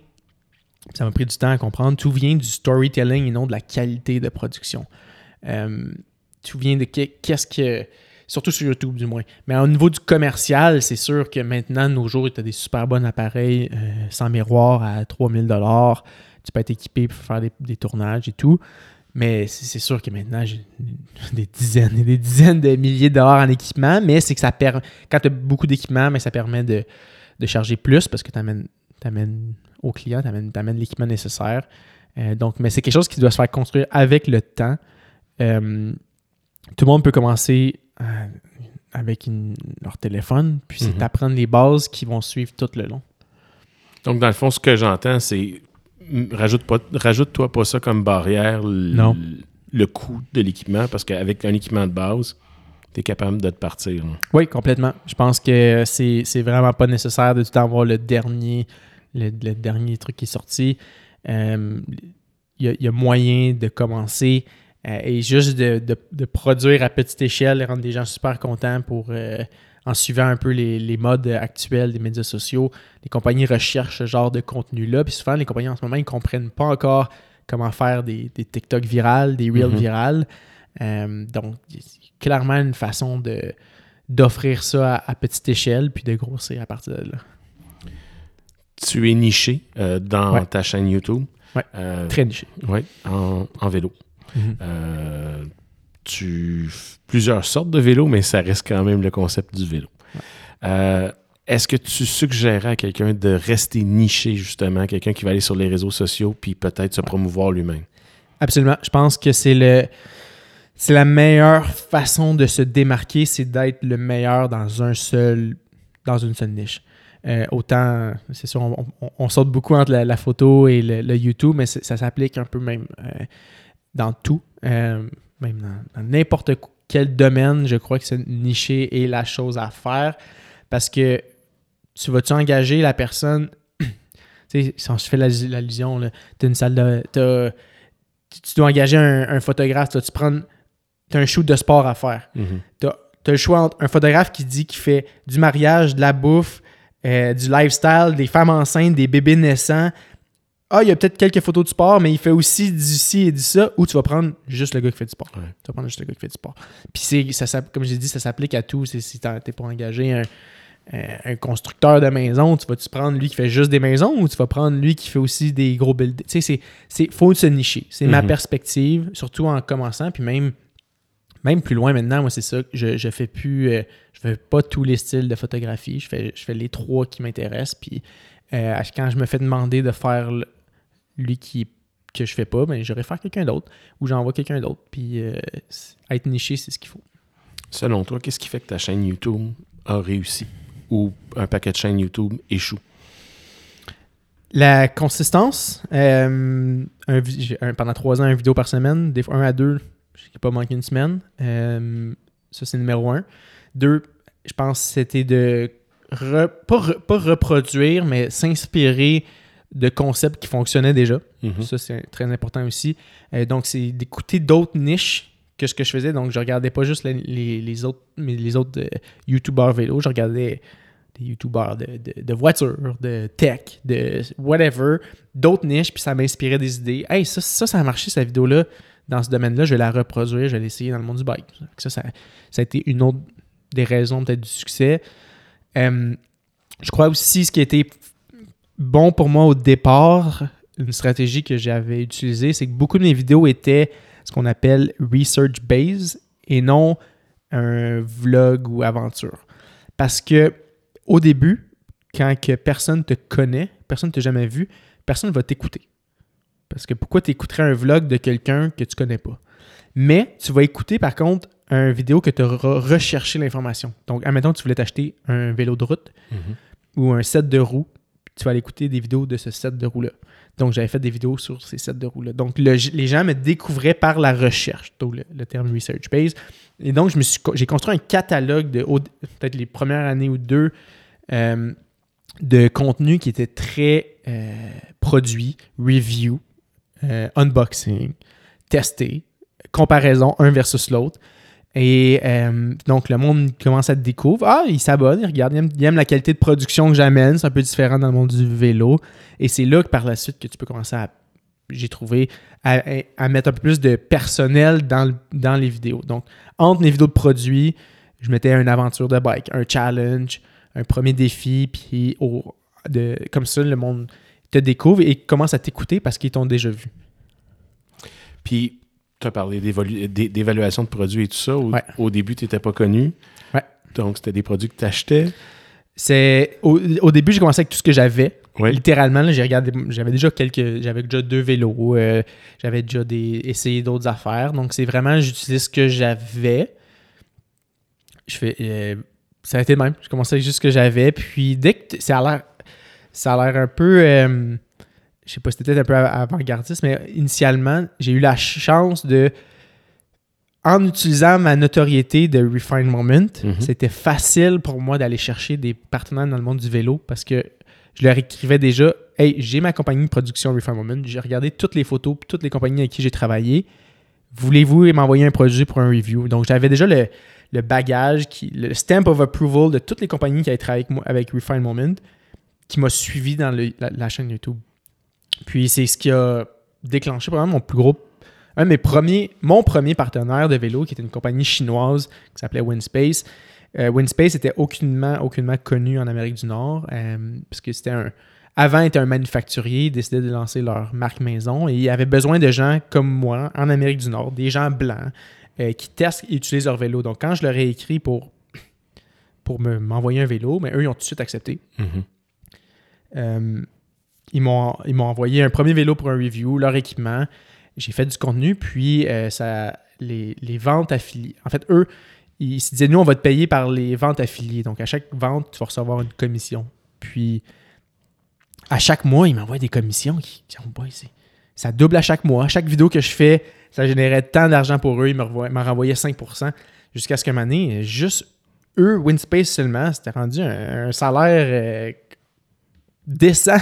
ça m'a pris du temps à comprendre, tout vient du storytelling et non de la qualité de production. Euh, tout vient de que- qu'est-ce que. Surtout sur YouTube, du moins. Mais au niveau du commercial, c'est sûr que maintenant, nos jours, tu as des super bons appareils euh, sans miroir à 3000 Tu peux être équipé pour faire des, tournages et tout. Mais c'est sûr que maintenant, j'ai des dizaines et des dizaines de milliers de dollars en équipement. Mais c'est que ça permet. Quand tu as beaucoup d'équipements, mais ça permet de, de charger plus parce que tu amènes, au client, tu amènes, l'équipement nécessaire. Euh, donc, mais c'est quelque chose qui doit se faire construire avec le temps. Euh, tout le monde peut commencer euh, avec une- leur téléphone, puis c'est Mhm. d'apprendre les bases qui vont suivre tout le long. Donc, dans le fond, ce que j'entends, c'est mm, rajoute pas, rajoute-toi pas ça comme barrière, Non. le coût de l'équipement, parce qu'avec un équipement de base, tu es capable de te partir. Oui, complètement. Je pense que c'est vraiment pas nécessaire de tout avoir le dernier, le, le dernier truc qui est sorti. Euh, y, il y a moyen de commencer euh, et juste de, de- de produire à petite échelle et rendre des gens super contents pour euh, en suivant un peu les, les modes actuels des médias sociaux. Les compagnies recherchent ce genre de contenu-là. Puis souvent, les compagnies en ce moment, ils ne comprennent pas encore comment faire des, des TikTok virales, des Reels Mhm. virales. Euh, donc, clairement une façon de d'offrir ça à, à petite échelle puis de grossir à partir de là. Tu es niché euh, dans Ouais. ta chaîne YouTube. Euh, Très niché. ouais, en, en vélo. Mhm. Euh, tu plusieurs sortes de vélos, mais ça reste quand même le concept du vélo. Euh, Est-ce que tu suggérais à quelqu'un de rester niché, justement, quelqu'un qui va aller sur les réseaux sociaux puis peut-être se promouvoir lui-même? Absolument. Je pense que c'est le c'est la meilleure façon de se démarquer, c'est d'être le meilleur dans un seul dans une seule niche. Euh, autant, c'est sûr, on, on- on saute beaucoup entre la, la photo et le, le YouTube, mais ça s'applique un peu même euh, dans tout, euh, même dans n'importe quel domaine. Je crois que c'est niché est la chose à faire parce que tu vas-tu engager la personne? tu sais, si on se fait l'allu- l'allusion, tu as une salle de. tu- dois engager un, un photographe, tu prendre. Tu as un shoot de sport à faire. Mhm. Tu as, le choix entre un photographe qui dit qu'il fait du mariage, de la bouffe, euh, du lifestyle, des femmes enceintes, des bébés naissants. Ah, il y a peut-être quelques photos de sport, mais il fait aussi du ci et du ça, ou tu vas prendre juste le gars qui fait du sport. Ouais. Tu vas prendre juste le gars qui fait du sport. Puis, ça, comme j'ai dit, ça s'applique à tout. Si tu es pour engager un, constructeur de maison, tu vas-tu prendre lui qui fait juste des maisons ou tu vas prendre lui qui fait aussi des gros buildings? Tu sais, c'est, faut se nicher. C'est ma Mhm. perspective, surtout en commençant. Puis même, même plus loin maintenant, moi, c'est ça. Je, je fais plus. euh, je fais pas tous les styles de photographie. Je fais, je fais les trois qui m'intéressent. Puis euh, quand je me fais demander de faire lui qui que je fais pas, ben, j'aurais faire quelqu'un d'autre ou j'envoie quelqu'un d'autre. Puis euh, être niché, c'est ce qu'il faut. Selon toi, qu'est-ce qui fait que ta chaîne YouTube a réussi ou un paquet de chaînes YouTube échoue? La consistance, euh, un pendant trois ans, une vidéo par semaine, des fois un à deux, je n'ai pas manqué une semaine. Euh, ça, c'est numéro un. Deux, je pense c'était de re- pas, re- pas reproduire, mais s'inspirer de concepts qui fonctionnaient déjà. Mhm. Ça, c'est très important aussi. Euh, donc, c'est d'écouter d'autres niches que ce que je faisais. Donc, je regardais pas juste les, les- les autres, mais les autres euh, YouTubeurs vélo. Je regardais des YouTubeurs de, de, de voitures, de tech, de whatever, d'autres niches, puis ça m'inspirait des idées. Hey, ça, ça, ça a marché, cette vidéo-là, dans ce domaine-là. Je vais la reproduire, je vais l'essayer dans le monde du bike. Ça, ça, ça a été une autre des raisons peut-être du succès. Euh, je crois aussi ce qui a été bon pour moi au départ, une stratégie que j'avais utilisée, c'est que beaucoup de mes vidéos étaient ce qu'on appelle research based et non un vlog ou aventure. Parce que au début, quand que personne te connaît, personne ne t'a jamais vu, personne ne va t'écouter. Parce que pourquoi t'écouterais un vlog de quelqu'un que tu connais pas? Mais tu vas écouter par contre un vidéo que tu auras recherché l'information. Donc, admettons que tu voulais t'acheter un vélo de route Mhm. ou un set de roues, tu vas aller écouter des vidéos de ce set de roues-là. Donc, j'avais fait des vidéos sur ces sets de roues-là. Donc, le- les gens me découvraient par la recherche, d'où le, terme research base. Et donc, j'ai construit un catalogue de peut-être les premières années ou deux euh, de contenu qui était très euh, produit, review, euh, unboxing, testé, comparaison un versus l'autre. Et euh, donc, le monde commence à te découvrir. Ah, il s'abonne, il regarde, il aime, la qualité de production que j'amène. C'est un peu différent dans le monde du vélo. Et c'est là que par la suite que tu peux commencer à, j'ai trouvé, à, mettre un peu plus de personnel dans, dans les vidéos. Donc, entre les vidéos de produits, je mettais une aventure de bike, un challenge, un premier défi, puis de, comme ça, le monde te découvre et commence à t'écouter parce qu'ils t'ont déjà vu. Puis, tu as parlé d'évalu- d'é- d'évaluation de produits et tout ça. Au, Ouais. au début, tu n'étais pas connu. Ouais. Donc, c'était des produits que tu achetais. C'est au, au début, j'ai commencé avec tout ce que j'avais. Oui. Littéralement, j'ai regardé, j'avais déjà quelques, j'avais déjà deux vélos, euh, j'avais déjà des, essayé d'autres affaires. Donc, c'est vraiment, j'utilise ce que j'avais. Je fais, euh, ça a été le même. Je commençais avec juste ce que j'avais. Puis, dès que ça a l'air, ça a l'air un peu, euh, je sais pas, c'était peut-être un peu av- avant-gardiste, mais initialement, j'ai eu la chance de, en utilisant ma notoriété de Refine Moment, Mhm. c'était facile pour moi d'aller chercher des partenaires dans le monde du vélo parce que je leur écrivais déjà Hey, j'ai ma compagnie de production Refine Moment, j'ai regardé toutes les photos, toutes les compagnies avec qui j'ai travaillé. Voulez-vous m'envoyer un produit pour un review? Donc, j'avais déjà le, le bagage, qui, le stamp of approval de toutes les compagnies qui avaient travaillé avec, moi, avec Refine Moment qui m'a suivi dans le- la, la chaîne YouTube. Puis, c'est ce qui a déclenché probablement mon plus gros un de mes premiers, mon premier partenaire de vélo, qui était une compagnie chinoise qui s'appelait Winspace. Euh, Winspace était aucunement, aucunement connu en Amérique du Nord, euh, parce que c'était un. Avant, était un manufacturier, ils décidaient de lancer leur marque maison et ils avaient besoin de gens comme moi en Amérique du Nord, des gens blancs euh, qui testent et utilisent leur vélo. Donc, quand je leur ai écrit pour, pour me- m'envoyer un vélo, mais eux, ils ont tout de suite accepté. Mhm. Euh, ils m'ont envoyé un premier vélo pour un review, leur équipement. J'ai fait du contenu, puis euh, ça, les, les ventes affiliées. En fait, eux, ils se disaient, nous, on va te payer par les ventes affiliées. Donc, à chaque vente, tu vas recevoir une commission. Puis, à chaque mois, ils m'envoient des commissions qui, qui- oh ça double à chaque mois. Chaque vidéo que je fais, ça générait tant d'argent pour eux. Ils m'en renvoyaient 5% jusqu'à ce moment donné, juste eux, Winspace seulement, c'était rendu un, un salaire euh, décent.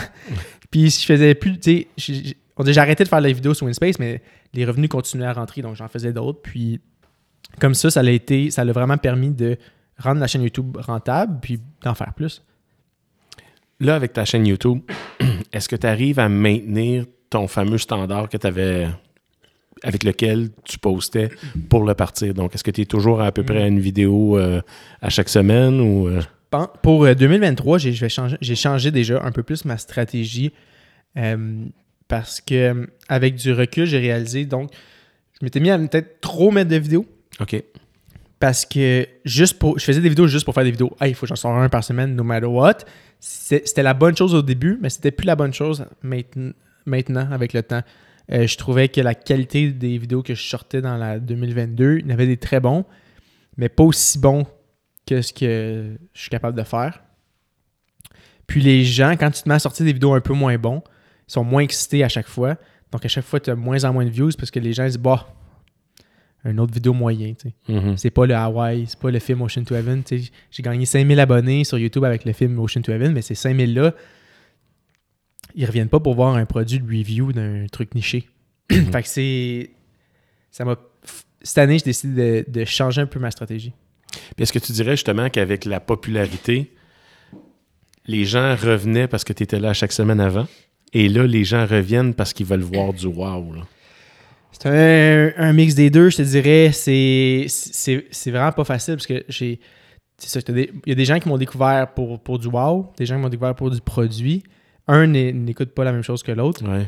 Puis je faisais plus, tu sais, on dit, j'ai arrêté de faire les vidéos sur Winspace, mais les revenus continuaient à rentrer, donc j'en faisais d'autres. Puis comme ça, ça l'a été, ça l'a vraiment permis de rendre la chaîne YouTube rentable, puis d'en faire plus. Là, avec ta chaîne YouTube, est-ce que tu arrives à maintenir ton fameux standard que tu avais avec lequel tu postais pour le partir? Donc, est-ce que tu es toujours à peu près à une vidéo euh, à chaque semaine ou euh, Pour euh, 2023, j'ai je vais changer- j'ai changé déjà un peu plus ma stratégie euh, parce que euh, avec du recul, j'ai réalisé, donc, je m'étais mis à peut-être trop mettre de vidéos. OK. parce que juste pour je faisais des vidéos juste pour faire des vidéos il faut que j'en sorte un par semaine no matter what C'est- c'était la bonne chose au début mais c'était plus la bonne chose maintenant, maintenant avec le temps Euh, je trouvais que la qualité des vidéos que je sortais dans la 2022, il y en avait des très bons, mais pas aussi bons que ce que je suis capable de faire. Puis les gens, quand tu te mets à sortir des vidéos un peu moins bons, ils sont moins excités à chaque fois. Donc à chaque fois, tu as moins en moins de views parce que les gens disent bah, une autre vidéo moyen. tu sais. Mhm. C'est pas le Hawaii, c'est pas le film Ocean to Heaven. J'ai gagné 5000 abonnés sur YouTube avec le film Ocean to Heaven, mais ces 5000 là, ils reviennent pas pour voir un produit de review d'un truc niché. fait que c'est. Ça m'a. Cette année, j'ai décidé de, de changer un peu ma stratégie. Est-ce que tu dirais justement qu'avec la popularité, les gens revenaient parce que tu étais là chaque semaine avant? Et là, les gens reviennent parce qu'ils veulent voir du wow. là. C'est un, un mix des deux, je te dirais. C'est, c'est, c'est vraiment pas facile parce que j'ai. Il y a des gens qui m'ont découvert pour, pour du wow, des gens qui m'ont découvert pour du produit. Un n'écoute pas la même chose que l'autre. Ouais.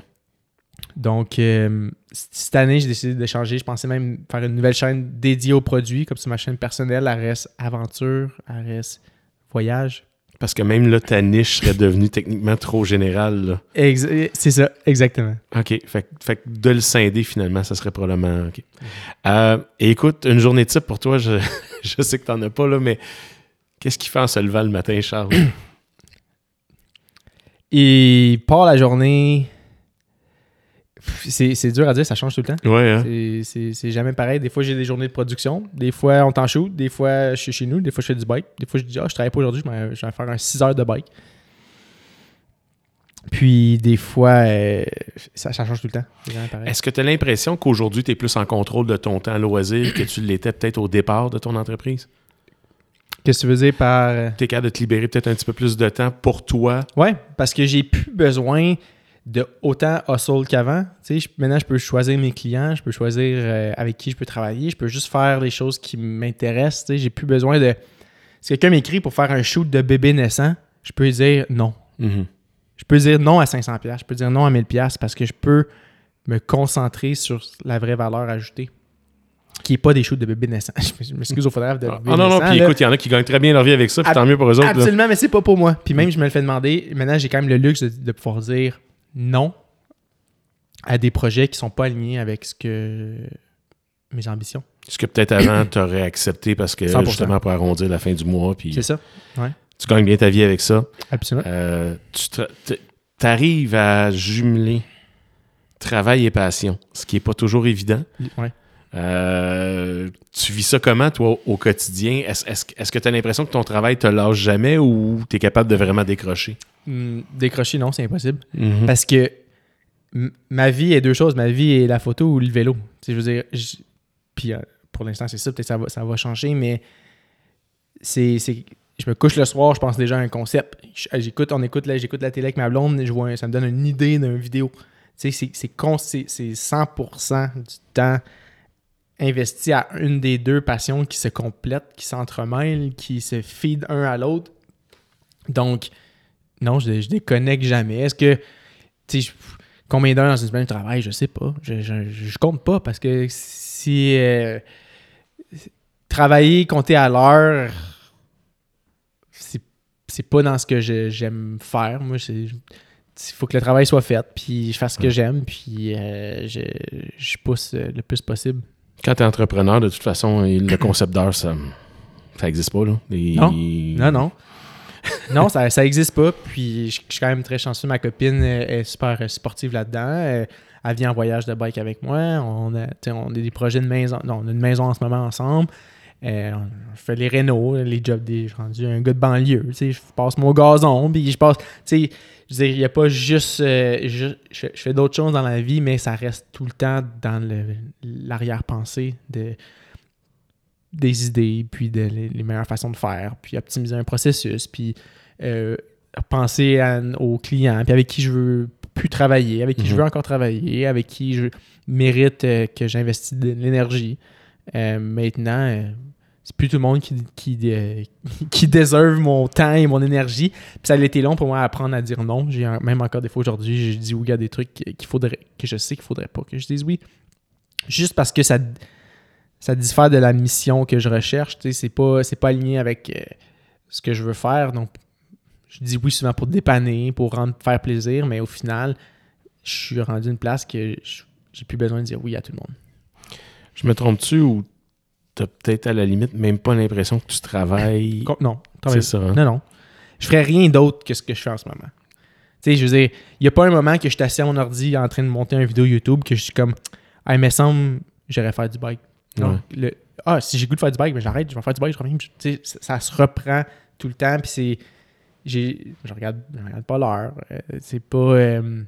Donc, euh, cette année, j'ai décidé de changer. Je pensais même faire une nouvelle chaîne dédiée aux produits, comme c'est ma chaîne personnelle. Elle reste aventure, elle reste voyage. Parce que même là, ta niche serait devenue techniquement trop générale. c'est ça, exactement. OK. Fait, que- fait de le scinder, finalement, ça serait probablement OK. Euh, et écoute, une journée type pour toi, je, je sais que t'en as pas, là, mais qu'est-ce qu'il fait en se levant le matin, Charles? Et part la journée. C'est c'est dur à dire, ça change tout le temps. ouais, hein? C'est- C'est c'est jamais pareil. Des fois, j'ai des journées de production. Des fois, on t'en shoot. Des fois, je suis chez nous. Des fois, je fais du bike. Des fois, je dis, ah, je travaille pas aujourd'hui, je vais je vais faire un 6 heures de bike. Puis, des fois, euh, ça, ça change tout le temps. C'est jamais pareil. Est-ce que tu as l'impression qu'aujourd'hui, tu es plus en contrôle de ton temps loisir que tu l'étais peut-être au départ de ton entreprise? Qu'est-ce que tu veux dire par. euh, Tu es capable de te libérer peut-être un petit peu plus de temps pour toi? Ouais, parce que j'ai plus besoin de autant hustle qu'avant. Tu sais, je- maintenant, je peux choisir mes clients, je peux choisir euh, avec qui je peux travailler, je peux juste faire les choses qui m'intéressent. Tu sais, j'ai plus besoin de. Si quelqu'un m'écrit pour faire un shoot de bébé naissant, je peux dire non. Mhm. Je peux dire non à 500$, pièces, je peux dire non à 1000$ parce que je peux me concentrer sur la vraie valeur ajoutée, qui n'est pas des shoots de bébé naissant. Je m'excuse au photographe de Ah bébé non, non, puis là. écoute, il y en a qui gagnent très bien leur vie avec ça, puis tant mieux pour eux autres. là. Absolument, mais c'est pas pour moi. Puis même, je me le fais demander. Maintenant, j'ai quand même le luxe de, de pouvoir dire non à des projets qui sont pas alignés avec ce que mes ambitions. Ce que peut-être avant, tu aurais accepté parce que 100%. justement pour arrondir la fin du mois, puis C'est ça? tu gagnes bien ta vie avec ça. Absolument. Euh, tu arrives à jumeler travail et passion, ce qui n'est pas toujours évident. Ouais. Euh, tu vis ça comment, toi, au quotidien? Est-ce que tu as l'impression que ton travail te lâche jamais ou tu es capable de vraiment décrocher? Hmm, décrocher, non, c'est impossible. Mhm. Parce que ma vie est deux choses. Ma vie est la photo ou le vélo. Tu sais, je veux dire, puis euh, pour l'instant, c'est ça. Peut-être que ça va, ça va changer, mais c'est, je me couche le soir, je pense déjà à un concept. Je- J'écoute, on écoute, la- j'écoute la télé avec ma blonde, je vois un- ça me donne une idée d'une vidéo. Tu sais, c'est, c'est, con- c'est, c'est 100% du temps investi à une des deux passions qui se complètent, qui s'entremêlent, qui se feed un à l'autre. Donc, non, je, je déconnecte jamais. Est-ce que, tu sais, je- combien d'heures dans une semaine de travail, je sais pas. Je, je, je compte pas parce que si euh, travailler, compter à l'heure, c'est, pas dans ce que je- j'aime faire. Moi, c'est, il faut que le travail soit fait, puis je fasse ce que j'aime, puis euh, je, je pousse le plus possible. Quand tu es entrepreneur, de toute façon, le concept d'heure, ça ça existe pas. Là. Non, non. non, ça, ça existe pas. Puis je, je suis quand même très chanceux. Ma copine est super euh, sportive là-dedans. Elle vient en voyage de bike avec moi. On a, on a des projets de maison. Non, on a une maison en ce moment ensemble. Euh, on fait les rénaux, les jobs des. Je suis rendu un gars de banlieue. Je passe mon gazon. Puis je passe. Je il n'y a pas juste. euh, je, je fais d'autres choses dans la vie, mais ça reste tout le temps dans l'arrière-pensée de des idées, puis de, les, les meilleures façons de faire, puis optimiser un processus, puis euh, penser à- aux clients, puis avec qui je veux plus travailler, avec qui je Mhm. veux encore travailler, avec qui je mérite euh, que j'investisse de l'énergie. Euh, maintenant, c'est plus tout le monde qui, qui, qui déserve mon temps et mon énergie. Puis ça a été long pour moi à apprendre à dire non. J'ai même encore des fois aujourd'hui, je dis oui à des trucs qu'il faudrait, que je sais qu'il faudrait pas que je dise oui. Juste parce que ça, ça diffère de la mission que je recherche. Tu sais, c'est pas, c'est pas aligné avec euh, ce que je veux faire. Donc, je dis oui souvent pour dépanner, pour rendre faire plaisir, mais au final, je suis rendu une place que je j'ai plus besoin de dire oui à tout le monde. Je me trompe-tu ou t'as peut-être à la limite même pas l'impression que tu travailles? Non, C'est ça. hein? Non, non. Je ferais rien d'autre que ce que je fais en ce moment. Tu sais, je veux dire, il n'y a pas un moment que je suis assis à mon ordi en train de monter une vidéo YouTube que je suis comme, ah, il me semble, j'aurais faire du bike. Non, le- ah, si j'ai goût de faire du bike, ben j'arrête, je vais faire du bike, je reviens. puis ça, ça se reprend tout le temps, puis c'est. j'ai- Je regarde, je regarde pas l'heure. euh, c'est pas. Il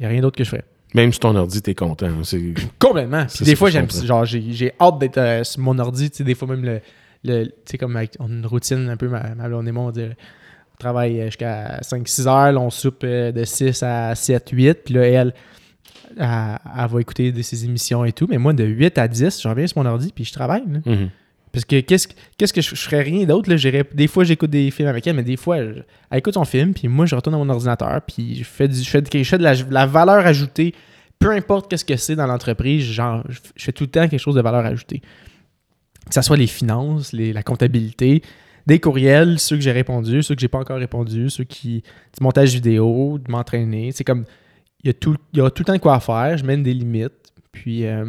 n'y a rien d'autre que je ferais. Même sur ton ordi, t'es content. hein, C'est... Complètement. Puis des fois, j'aime genre j'ai j'ai hâte d'être euh, sur mon ordi, des fois même le, le tu sais comme avec, on a une routine un peu ma, ma blonde et moi, on dirait travaille euh, jusqu'à 5-6 heures, là, on soupe euh, de 6 à 7 8, puis là elle, elle elle va écouter de ses émissions et tout, mais moi de 8 à 10, je reviens sur mon ordi puis je travaille. là. Mhm. Parce que qu'est-ce que- qu'est-ce que je, je ferais rien d'autre des fois j'écoute des films avec elle, mais des fois je- elle écoute son film puis moi je retourne à mon ordinateur puis je fais du je fais, de- je fais de la, de la valeur ajoutée peu importe qu'est-ce que c'est dans l'entreprise, genre je je fais tout le temps quelque chose de valeur ajoutée. Que ce soit les finances, les- la comptabilité, des courriels, ceux que j'ai répondu, ceux que j'ai pas encore répondu, ceux qui du montage vidéo, de m'entraîner, c'est comme il y a tout il y a tout le temps quoi faire, je mène des limites puis euh,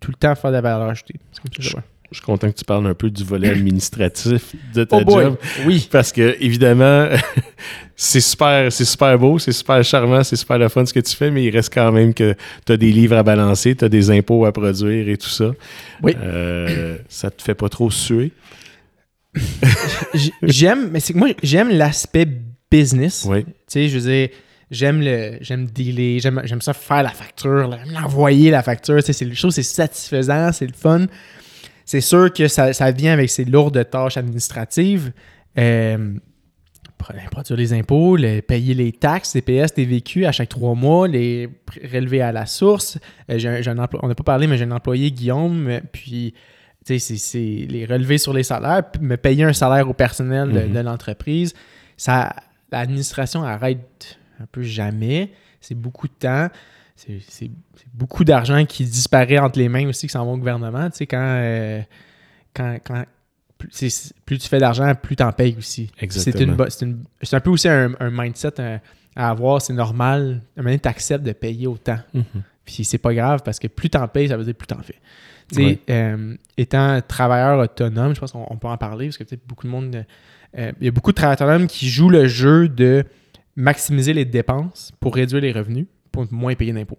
tout le temps faire de la valeur ajoutée. C'est comme ça que je suis content que tu parles un peu du volet administratif de ta Oh job. oui. Parce que, évidemment, c'est super, c'est super beau, c'est super charmant, c'est super le fun ce que tu fais, mais il reste quand même que tu as des livres à balancer, tu as des impôts à produire et tout ça. Oui. Euh, ça te fait pas trop suer? J'aime, mais c'est que moi, j'aime l'aspect business. Oui. Tu sais, je veux dire, j'aime le, j'aime dealer, j'aime, j'aime ça faire la facture, là, l'envoyer la facture. C'est le chose, c'est satisfaisant, c'est le fun. C'est sûr que ça, ça vient avec ses lourdes tâches administratives. Euh, pro- produire les impôts, les- payer les taxes, TPS, TVQ à chaque trois mois, les relever à la source. Euh, j'ai un- j'ai un on n'a pas parlé, mais j'ai un employé, Guillaume, euh, puis c'est- c'est les relever sur les salaires, me payer un salaire au personnel de, Mhm. de l'entreprise. Ça, L'administration arrête un peu jamais. C'est beaucoup de temps. C'est beaucoup d'argent qui disparaît entre les mains aussi, qui s'en va au gouvernement. Tu sais, quand, euh, quand, quand plus, plus tu fais d'argent, plus tu en payes aussi. C'est Exactement. c'est un peu aussi un, un mindset euh, à avoir. C'est normal. À un moment donné, tu acceptes de payer autant. Mhm. Puis c'est pas grave parce que plus t'en payes, ça veut dire plus t'en fais. Tu sais, Ouais. euh, étant travailleur autonome, je pense qu'on on peut en parler parce que peut-être beaucoup de monde. euh, Il y a beaucoup de travailleurs autonomes qui jouent le jeu de maximiser les dépenses pour réduire les revenus, pour moins payer d'impôts.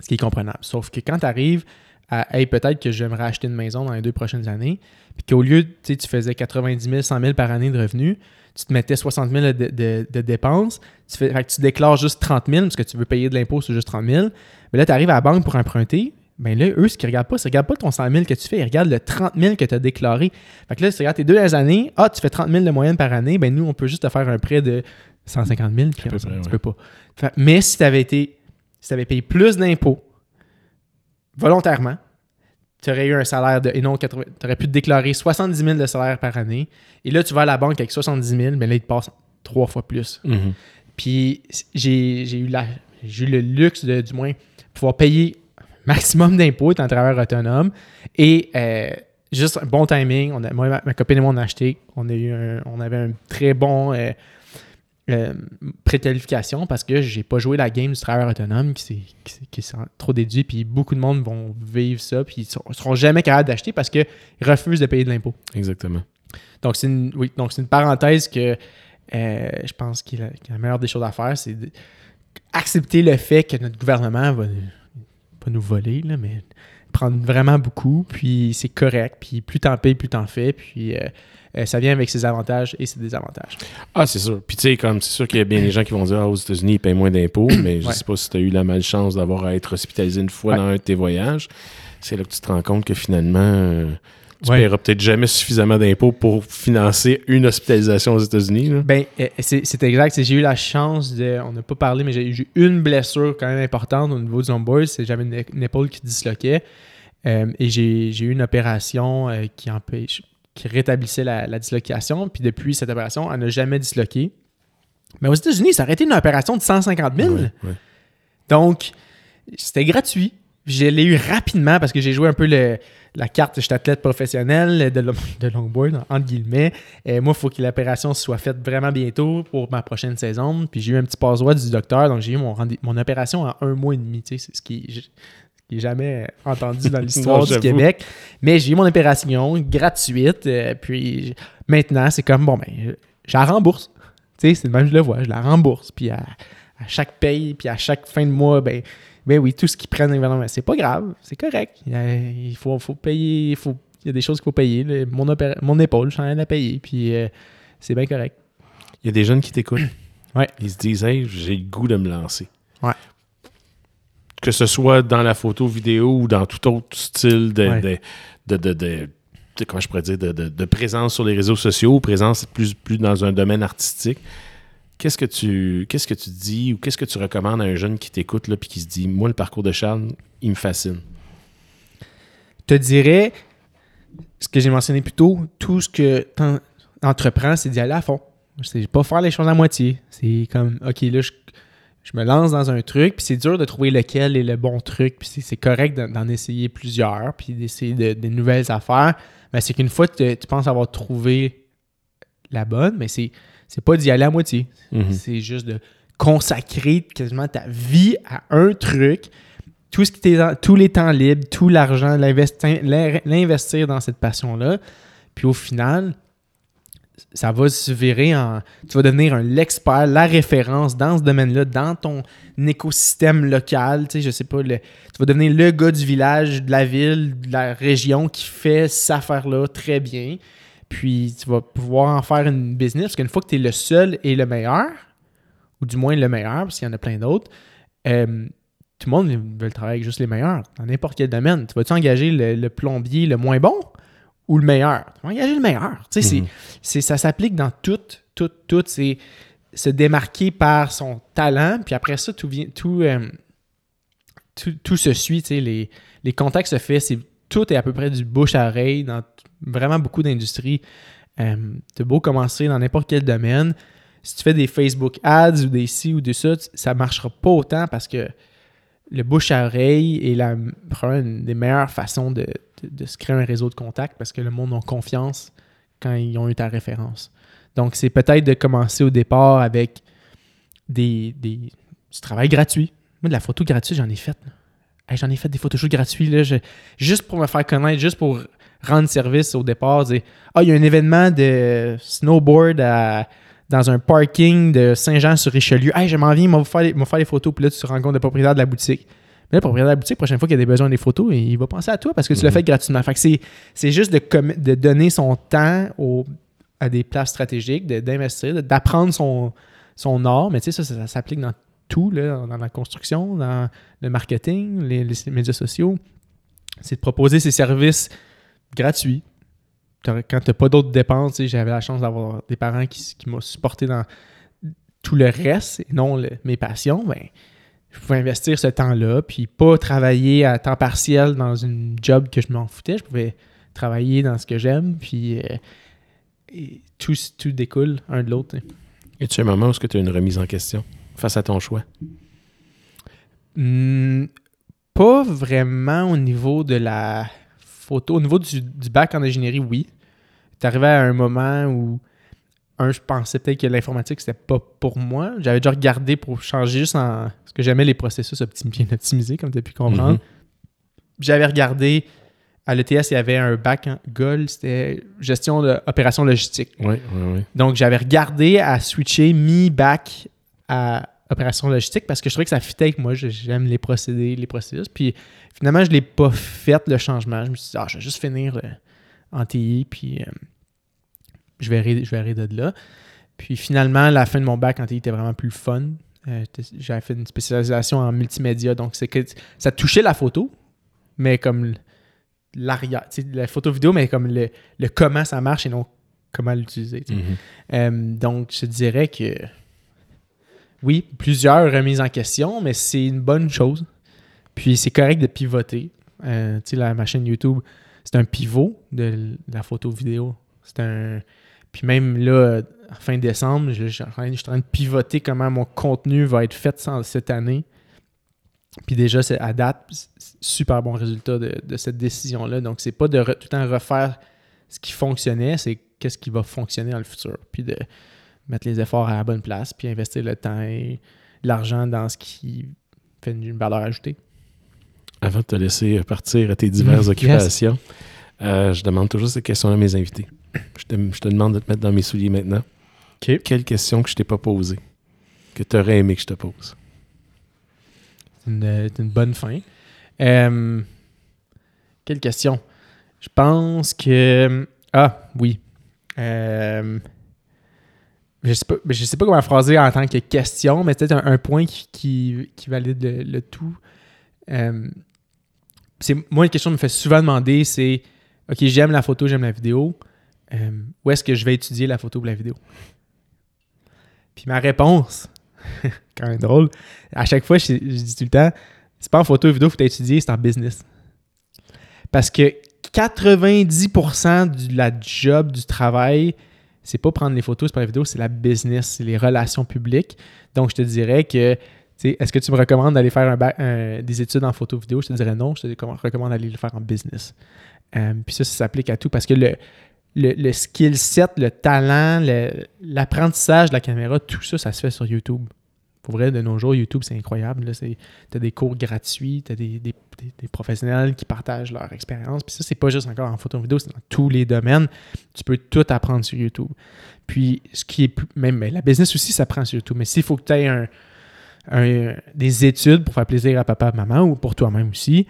Ce qui est comprenable. Sauf que quand tu arrives à Hey, peut-être que j'aimerais acheter une maison dans les deux prochaines années, puis qu'au lieu, tu tu faisais 90 000, 100 000 par année de revenus, tu te mettais 60 000 de, dépenses, tu, tu déclares juste 30 000 parce que tu veux payer de l'impôt sur juste 30 000. Mais là, tu arrives à la banque pour emprunter. Ben là, eux, ce qu'ils regardent pas, c'est qu'ils regardent pas ton 100 000 que tu fais, ils regardent le 30 000 que tu as déclaré. Fait que là, tu regardes tes deux dernières années, ah, tu fais 30 000 de moyenne par année, ben nous, on peut juste te faire un prêt de 150 000, puis on- près, tu ouais. peux pas. Fait- mais si tu avais été, si tu avais payé plus d'impôts volontairement, tu aurais eu un salaire de. Et non, tu aurais pu te déclarer 70 000 de salaire par année. Et là, tu vas à la banque avec 70 000, mais là, ils te passent trois fois plus. Mhm. Puis j'ai j'ai eu, la- j'ai eu le luxe de, du moins, pouvoir payer maximum d'impôts étant travailleur autonome. Et euh, juste un bon timing. On a, moi, ma, ma copine et moi, on a acheté. On, a eu un- on avait un très bon euh, euh, préqualification parce que j'ai pas joué la game du travailleur autonome qui s'est trop déduit. Puis beaucoup de monde vont vivre ça. Puis ils seront, seront jamais capables d'acheter parce qu'ils refusent de payer de l'impôt. Exactement. Donc, c'est une, oui, donc c'est une parenthèse que euh, je pense que la, la meilleure des choses à faire, c'est d'accepter le fait que notre gouvernement va pas nous voler, là, mais prendre vraiment beaucoup, puis c'est correct, puis plus t'en payes, plus t'en fais, puis euh, euh, ça vient avec ses avantages et ses désavantages. Ah, c'est sûr. Puis tu sais, comme c'est sûr qu'il y a bien des gens qui vont dire Ah, aux États-Unis, ils payent moins d'impôts, mais je Ouais. sais pas si tu as eu la malchance d'avoir à être hospitalisé une fois Ouais. dans un de tes voyages. C'est là que tu te rends compte que finalement, euh, tu Ouais. paieras peut-être jamais suffisamment d'impôts pour financer une hospitalisation aux États-Unis. Ben, euh, c'est c'est exact. J'ai eu la chance de. On n'a pas parlé, mais j'ai eu une blessure quand même importante au niveau du c'est J'avais une, une épaule qui disloquait. euh, et j'ai j'ai eu une opération euh, qui empêche qui rétablissait la, la dislocation. Puis depuis cette opération, elle n'a jamais disloqué. Mais aux États-Unis, ça aurait été une opération de 150 000. Ouais, ouais. Donc, c'était gratuit. Je l'ai eu rapidement parce que j'ai joué un peu le, la carte, je suis athlète professionnel de, de longboard, entre guillemets. Et moi, il faut que l'opération soit faite vraiment bientôt pour ma prochaine saison. Puis j'ai eu un petit passe-droit du docteur, donc j'ai eu mon, mon opération en un mois et demi. C'est ce qui n'est jamais entendu dans l'histoire du Québec. Mais j'ai eu mon opération gratuite. Euh, puis maintenant, c'est comme, bon, ben, je la rembourse. C'est le même, je le vois, je la rembourse. Puis à, à chaque paye, puis à chaque fin de mois, ben mais oui, tout ce qu'ils prennent, c'est pas grave, c'est correct. Il faut, faut payer, il, faut, il y a des choses qu'il faut payer. mon, mon épaule, je suis en train de la payer, puis euh, c'est bien correct. Il y a des jeunes qui t'écoutent. Ouais. Ils se disent, hey, j'ai le goût de me lancer. Ouais. Que ce soit dans la photo, vidéo ou dans tout autre style de, de, de, comment je pourrais dire, de, présence sur les réseaux sociaux, présence plus, plus dans un domaine artistique. Qu'est-ce que tu qu'est-ce que tu dis ou qu'est-ce que tu recommandes à un jeune qui t'écoute là puis qui se dit moi le parcours de Charles, il me fascine. Je te dirais ce que j'ai mentionné plus tôt, tout ce que tu entreprends, c'est d'y aller à fond. C'est pas faire les choses à moitié. C'est comme OK, là je, me lance dans un truc, puis c'est dur de trouver lequel est le bon truc, puis c'est correct d'en essayer plusieurs, puis d'essayer de, des nouvelles affaires. Mais c'est qu'une fois que tu penses avoir trouvé la bonne, mais c'est c'est pas d'y aller à moitié. Mhm. C'est juste de consacrer quasiment ta vie à un truc. Tout ce qui tous les temps libres, tout l'argent, l'investir dans cette passion-là. Puis au final, ça va se virer en. Tu vas devenir un l'expert, la référence dans ce domaine-là, dans ton écosystème local. Tu sais, je sais pas, tu vas devenir le gars du village, de la ville, de la région qui fait cette affaire-là très bien. Puis tu vas pouvoir en faire une business parce qu'une fois que tu es le seul et le meilleur, ou du moins le meilleur, parce qu'il y en a plein d'autres, euh, tout le monde veut travailler avec juste les meilleurs dans n'importe quel domaine. Tu vas-tu engager le, plombier le moins bon ou le meilleur? Tu vas engager le meilleur. Tu sais, mhm. ça s'applique dans tout, tout, tout. C'est se démarquer par son talent, puis après ça, tout, vient, tout, euh, tout, se suit. Tu sais, les, les contacts se font, tout est à peu près du bouche à oreille dans vraiment beaucoup d'industries. Euh, tu beau commencer dans n'importe quel domaine. Si tu fais des Facebook ads ou des ci ou des ça, ça ne marchera pas autant parce que le bouche à oreille est la, une des meilleures façons de, se créer un réseau de contacts parce que le monde a confiance quand ils ont eu ta référence. Donc, c'est peut-être de commencer au départ avec des, des, du travail gratuit. Moi, de la photo gratuite, j'en ai j'en ai fait des photos gratuits là, juste pour me faire connaître, juste pour rendre service au départ. Dire Ah, il y a un événement de snowboard dans un parking de Saint-Jean-sur-Richelieu. Hey, je m'en viens, il va faire, faire les photos. Puis là, tu te rends compte le propriétaire de la boutique. Mais le propriétaire de la boutique, la prochaine fois qu'il a des besoins des photos, il va penser à toi parce que tu l'as mhm. fait gratuitement. Fait que c'est juste de, de donner son temps à des places stratégiques, d'investir, d'apprendre son, son art. Mais tu sais, ça, ça, s'applique dans tout, là, dans la construction, dans le marketing, les médias sociaux. C'est de proposer ses services gratuit. Quand tu n'as pas d'autres dépenses, j'avais la chance d'avoir des parents qui, m'ont supporté dans tout le reste et non mes passions, ben, je pouvais investir ce temps-là, puis pas travailler à temps partiel dans une job que je m'en foutais. Je pouvais travailler dans ce que j'aime, puis euh, tout, tout découle un de l'autre. Et tu un moment où tu as une remise en question? Face à ton choix? Hmm, pas vraiment au niveau de la au niveau du, bac en ingénierie, oui. Tu arrivé à un moment où, un, je pensais peut-être que l'informatique, c'était pas pour moi. J'avais déjà regardé pour changer juste en. Parce que j'aimais les processus bien optimisés, comme tu as pu comprendre. Mm-hmm. J'avais regardé. À l'ETS, il y avait un bac en GOL, c'était gestion d'opération logistique. Oui, oui, oui. Donc, j'avais regardé à switcher mi-bac à opération logistique parce que je trouvais que ça fitait avec moi. J'aime les procédés, les processus. Puis finalement, je ne l'ai pas fait le changement. Je me suis dit, ah, je vais juste finir euh, en TI, puis euh, je, verrai, je verrai de là. Puis finalement, la fin de mon bac en TI était vraiment plus fun. Euh, j'avais fait une spécialisation en multimédia. Donc, c'est que ça touchait la photo, mais comme l'arrière, la photo vidéo, mais comme le, comment ça marche et non comment l'utiliser. Mm-hmm. donc, je dirais que oui, plusieurs remises en question, mais c'est une bonne chose. Puis c'est correct de pivoter. Euh, tu sais, la machine YouTube, c'est un pivot de la photo vidéo. C'est un. Puis même là, fin décembre, je, suis en train de pivoter comment mon contenu va être fait cette année. Puis déjà, c'est à date, super bon résultat de, cette décision-là. Donc, c'est pas de tout le temps refaire ce qui fonctionnait, c'est qu'est-ce qui va fonctionner dans le futur. Puis de mettre les efforts à la bonne place, puis investir le temps et l'argent dans ce qui fait une valeur ajoutée. Avant de te laisser partir à tes diverses occupations, euh, je demande toujours cette question à mes invités. Je te, je te demande de te mettre dans mes souliers maintenant. Quelle question que je t'ai pas posée, que tu aurais aimé que je te pose? C'est une, c'est une bonne fin. Euh, quelle question? Je pense que. Ah, oui. Euh, je sais sais pas comment phraser en tant que question, mais c'est un, un point qui, qui, valide le, tout. Euh, moi, une question que me fait souvent demander, c'est OK, j'aime la photo, j'aime la vidéo. Euh, où est-ce que je vais étudier la photo ou la vidéo? Puis ma réponse, quand même drôle, à chaque fois, je, dis tout le temps, c'est pas en photo ou vidéo faut étudier, c'est en business. Parce que 90% de la job, du travail, c'est pas prendre les photos, c'est pas la vidéo, c'est la business, c'est les relations publiques. Donc, je te dirais que, est-ce que tu me recommandes d'aller faire des études en photo vidéo? Je te dirais non, je te recommande d'aller le faire en business. Euh, puis ça, ça s'applique à tout parce que le, le, le skill set, le talent, le- l'apprentissage de la caméra, tout ça, ça se fait sur YouTube. Pour vrai, de nos jours, YouTube, c'est incroyable. Tu as des cours gratuits, tu as des, des- professionnels qui partagent leur expérience. Puis ça, c'est pas juste encore en photo vidéo, c'est dans tous les domaines. Tu peux tout apprendre sur YouTube. Puis, ce qui est même la business aussi, ça prend sur YouTube. Mais s'il faut que tu aies un, des études pour faire plaisir à papa, maman ou pour toi-même aussi,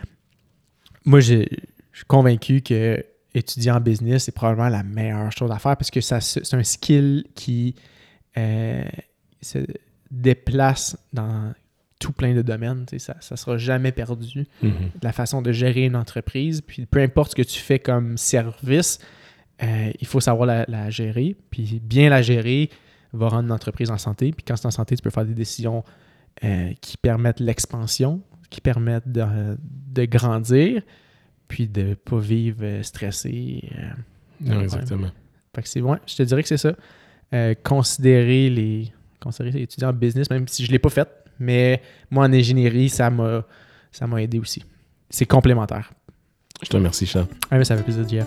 moi, je suis convaincu que étudier en business, c'est probablement la meilleure chose à faire parce que c'est un skill qui euh, déplace dans tout plein de domaines. Ça ne sera jamais perdu. Mhm. La façon de gérer une entreprise, puis peu importe ce que tu fais comme service, euh, il faut savoir la, la gérer. Puis bien la gérer va rendre une entreprise en santé. Puis quand c'est en santé, tu peux faire des décisions euh, qui permettent l'expansion, qui permettent de, de grandir, puis de ne pas vivre euh, stressé. euh, Non, exactement. fait que c'est ouais, je te dirais que c'est ça. Considérer les considérer les étudiants en business, même si je ne l'ai pas fait, mais moi en ingénierie, ça m'a ça m'a aidé aussi. C'est complémentaire. Je te remercie, Charles. Ah, mais ça fait plaisir, Jeff.